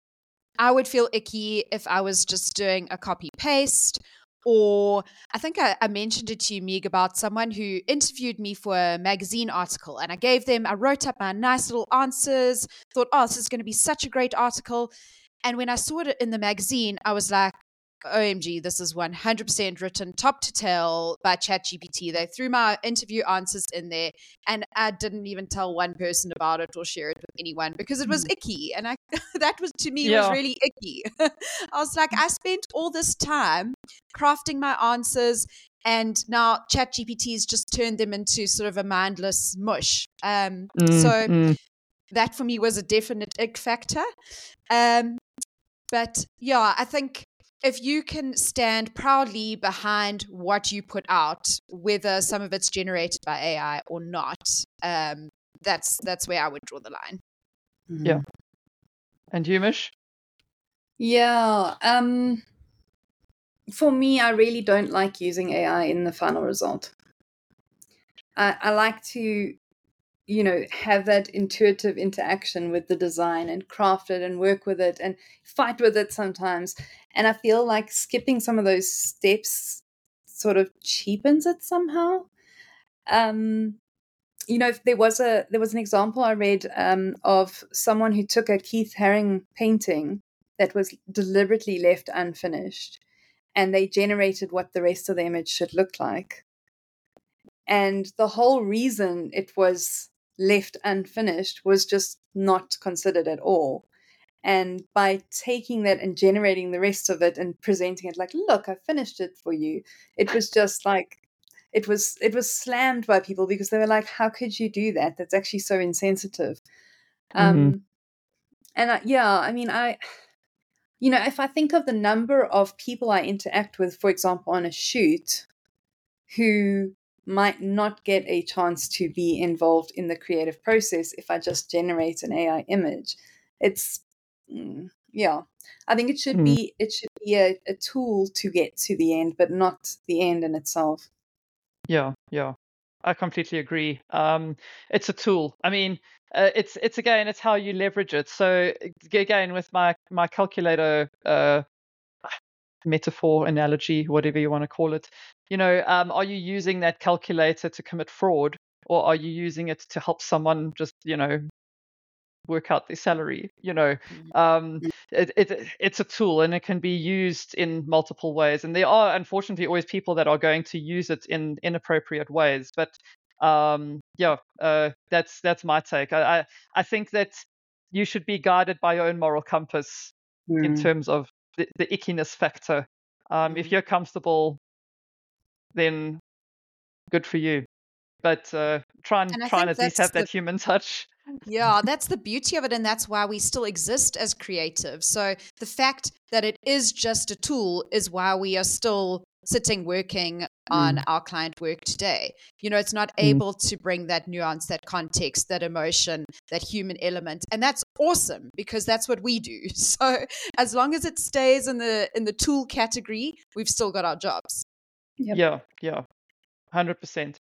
I would feel icky if I was just doing a copy paste or I think I, I, mentioned it to you, Meg, about someone who interviewed me for a magazine article. And I gave them, I wrote up my nice little answers, thought, oh, this is going to be such a great article. And when I saw it in the magazine, I was like, OMG, this is 100% written top to tail by ChatGPT. They threw my interview answers in there, and I didn't even tell one person about it or share it with anyone because it was mm. icky. And I, that was to me yeah. was really icky. I was like, I spent all this time crafting my answers, and now ChatGPT has just turned them into sort of a mindless mush. Um, mm, so mm. that for me was a definite ick factor. Um, but yeah, I think if you can stand proudly behind what you put out, whether some of it's generated by AI or not, um, that's that's where I would draw the line. Mm-hmm. Yeah. And you, Mish? Yeah. Um, for me, I really don't like using AI in the final result. I, I like to you know have that intuitive interaction with the design and craft it and work with it and fight with it sometimes. And i feel like skipping some of those steps sort of cheapens it somehow. Um you know there was a there was an example i read um, of someone who took a keith haring painting that was deliberately left unfinished and they generated what the rest of the image should look like. And the whole reason it was left unfinished was just not considered at all. And by taking that and generating the rest of it and presenting it like, look, I finished it for you, it was just like it was it was slammed by people because they were like, how could you do that? That's actually so insensitive. Mhm. Um, and I, yeah, I mean, I, you know, if I think of the number of people I interact with, for example, on a shoot, who might not get a chance to be involved in the creative process if I just generate an AI image, it's mm, yeah. I think it should Mm. be it should be a, a tool to get to the end, but not the end in itself. Yeah, yeah. I completely agree. Um, it's a tool. I mean, uh, it's it's again, it's how you leverage it. So again, with my my calculator uh, metaphor, analogy, whatever you want to call it, you know, um, are you using that calculator to commit fraud, or are you using it to help someone just, you know, work out their salary? You know, Mm. um, it, it it's a tool and it can be used in multiple ways. And there are unfortunately always people that are going to use it in inappropriate ways. But um, yeah, uh, that's that's my take. I, I I think that you should be guided by your own moral compass in Mm. terms of the, the ickiness factor. Um, If Mhm. you're comfortable, then good for you. But uh, try and And try and at least have that human touch. Yeah, that's the beauty of it, and that's why we still exist as creatives. So the fact that it is just a tool is why we are still sitting working on our client work today. You know, it's not Mm. able to bring that nuance, that context, that emotion, that human element, and that's awesome because that's what we do. So as long as it stays in the in the tool category, we've still got our jobs. Yep. Yeah, yeah, hundred percent.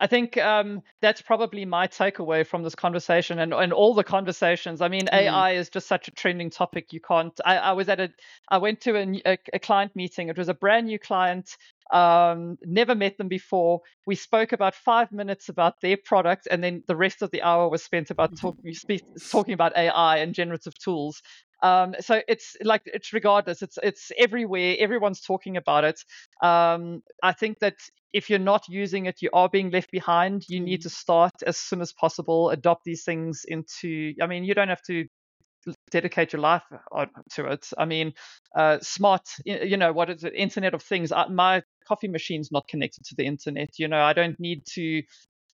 I think um, that's probably my takeaway from this conversation and, and all the conversations. I mean, Mm. AI is just such a trending topic. You can't. I, I was at a. I went to a, a, client meeting. It was a brand new client. Um, never met them before. We spoke about five minutes about their product, and then the rest of the hour was spent about talking spe- talking about AI and generative tools. Um, so it's like it's regardless. It's it's everywhere. Everyone's talking about it. Um, I think that if you're not using it, you are being left behind. You need to start as soon as possible. Adopt these things into. I mean, you don't have to dedicate your life to it. I mean, uh, smart. You know what is it? Internet of Things. My coffee machine's not connected to the internet. You know, I don't need to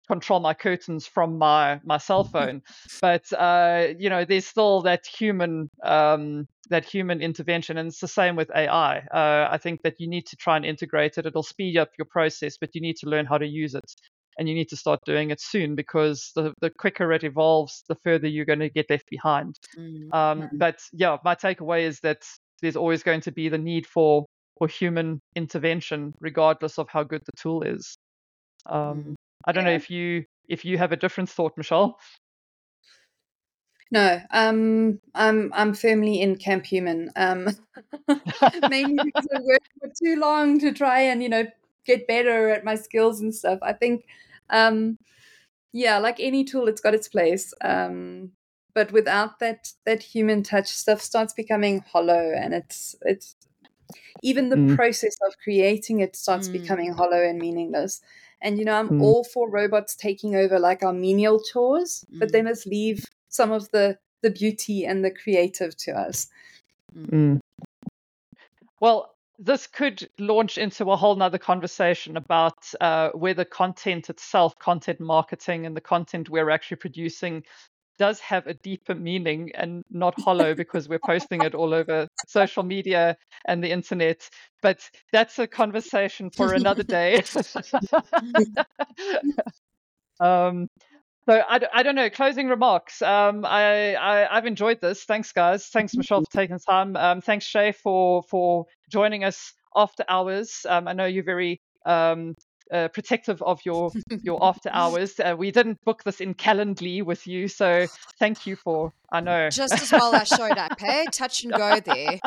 control my curtains from my my cell phone. But uh you know there's still that human um that human intervention and it's the same with ai uh, i think that you need to try and integrate it. It'll speed up your process but you need to learn how to use it and you need to start doing it soon because the the quicker it evolves the further you're going to get left behind. Mm. um but yeah my takeaway is that there's always going to be the need for for human intervention regardless of how good the tool is. Um Mm. I don't know if you if you have a different thought, Michelle. No, um, I'm I'm firmly in camp human. Um, mainly because I worked for too long to try and you know get better at my skills and stuff. I think, um, yeah, like any tool, it's got its place. Um, but without that that human touch, stuff starts becoming hollow, and it's it's even the Mm. process of creating it starts Mm. becoming hollow and meaningless. And you know, I'm Mm. all for robots taking over like our menial chores, but they must leave some of the the beauty and the creative to us. Mm. Well, this could launch into a whole nother conversation about uh, whether content itself, content marketing, and the content we're actually producing does have a deeper meaning and not hollow because we're posting it all over social media and the internet. But that's a conversation for another day. um, so I don't know. Closing remarks. Um, I, I I've enjoyed this. Thanks, guys. Thanks, Michelle, for taking time. Um, thanks, Shea, for for joining us after hours. Um, I know you're very um, uh, protective of your your after hours. Uh, we didn't book this in Calendly with you, so thank you for. I know. Just as well I showed up, hey? Touch and go there.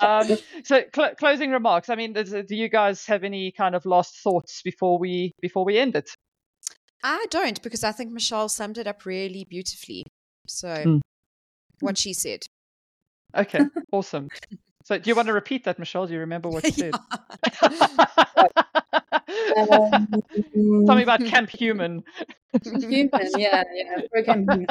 um, so cl- closing remarks. I mean, does, do you guys have any kind of last thoughts before we before we end it? I don't because I think Michelle summed it up really beautifully. So, Mm. what she said. Okay, awesome. So, do you want to repeat that, Michelle? Do you remember what you said? Um, Tell me about Camp Human. human, yeah, yeah, program human.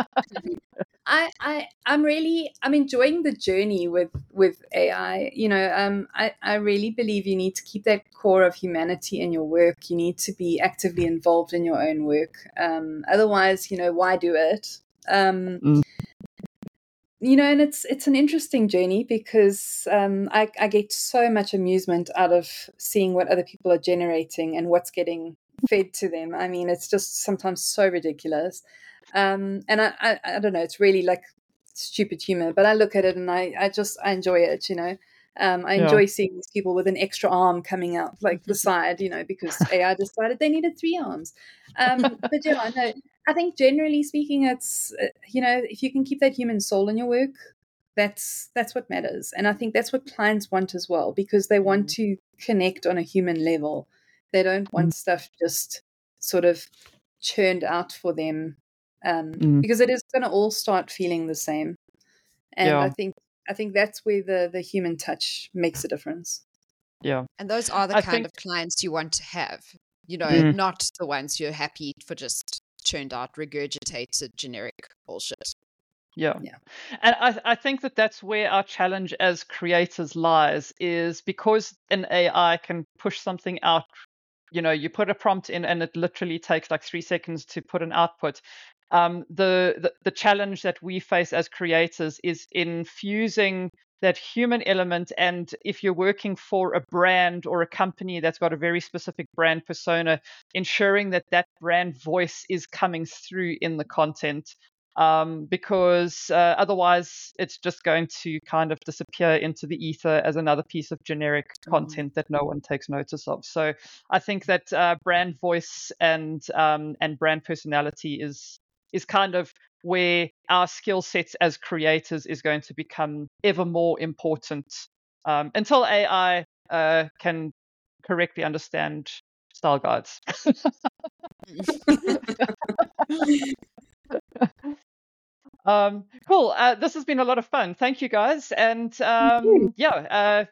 I, I, I'm really, I'm enjoying the journey with with AI. You know, um, I, I really believe you need to keep that core of humanity in your work. You need to be actively involved in your own work. Um, otherwise, you know, why do it? Um, Mm. You know, and it's it's an interesting journey because um, I, I get so much amusement out of seeing what other people are generating and what's getting fed to them. I mean, it's just sometimes so ridiculous. Um, and I, I, I don't know, it's really like stupid humor, but I look at it and I, I just, I enjoy it, you know. Um, I Yeah. enjoy seeing these people with an extra arm coming out like the side, you know, because AI decided they needed three arms. Um, but yeah, no, I think generally speaking, it's, uh, you know, if you can keep that human soul in your work, that's that's what matters and i think that's what clients want as well because they want to connect on a human level they don't want stuff just sort of churned out for them um, Mm. because it is going to all start feeling the same and Yeah. i think i think that's where the the human touch makes a difference Yeah. And those are the I kind think- of clients you want to have, you know, Mm. not the ones you're happy for just churned out, regurgitated, generic bullshit. Yeah. Yeah. And I, I think that that's where our challenge as creators lies is because an AI can push something out, you know, you put a prompt in and it literally takes like three seconds to put an output. Um, the, the the challenge that we face as creators is infusing that human element and if you're working for a brand or a company that's got a very specific brand persona ensuring that that brand voice is coming through in the content um, because uh, otherwise it's just going to kind of disappear into the ether as another piece of generic content that no one takes notice of. So I think that uh, brand voice and um, and brand personality is is kind of where our skill sets as creators is going to become ever more important um, until AI uh, can correctly understand style guides. Um, cool. Uh, this has been a lot of fun. Thank you, guys. And um, yeah, uh,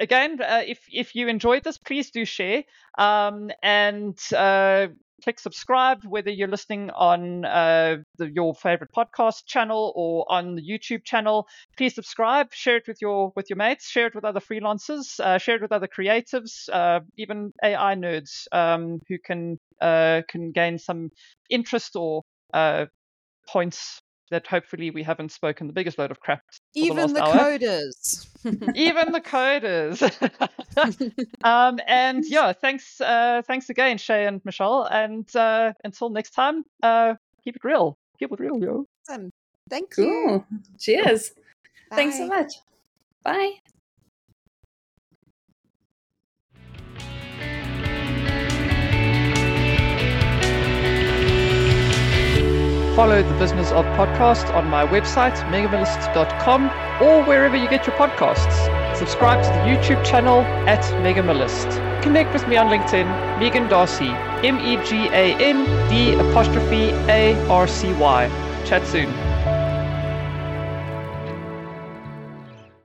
again, uh, if if you enjoyed this, please do share um, and uh, click subscribe. Whether you're listening on uh, the, your favorite podcast channel or on the YouTube channel, please subscribe. Share it with your with your mates. Share it with other freelancers. Uh, share it with other creatives, uh, even AI nerds um, who can uh, can gain some interest or uh, points that hopefully we haven't spoken the biggest load of crap. for Even the last hour. coders. Even the coders. um, and yeah, thanks, uh, thanks again, Shea and Michelle. And uh, until next time, uh, keep it real. Keep it real, yo. Awesome. Thank you. cool cheers thanks so much bye Follow the Business of Podcast on my website, megamillist.com, or wherever you get your podcasts. Subscribe to the YouTube channel at Megamillist. Connect with me on LinkedIn, Megan D'Arcy, M E G A N D apostrophe A R C Y. Chat soon.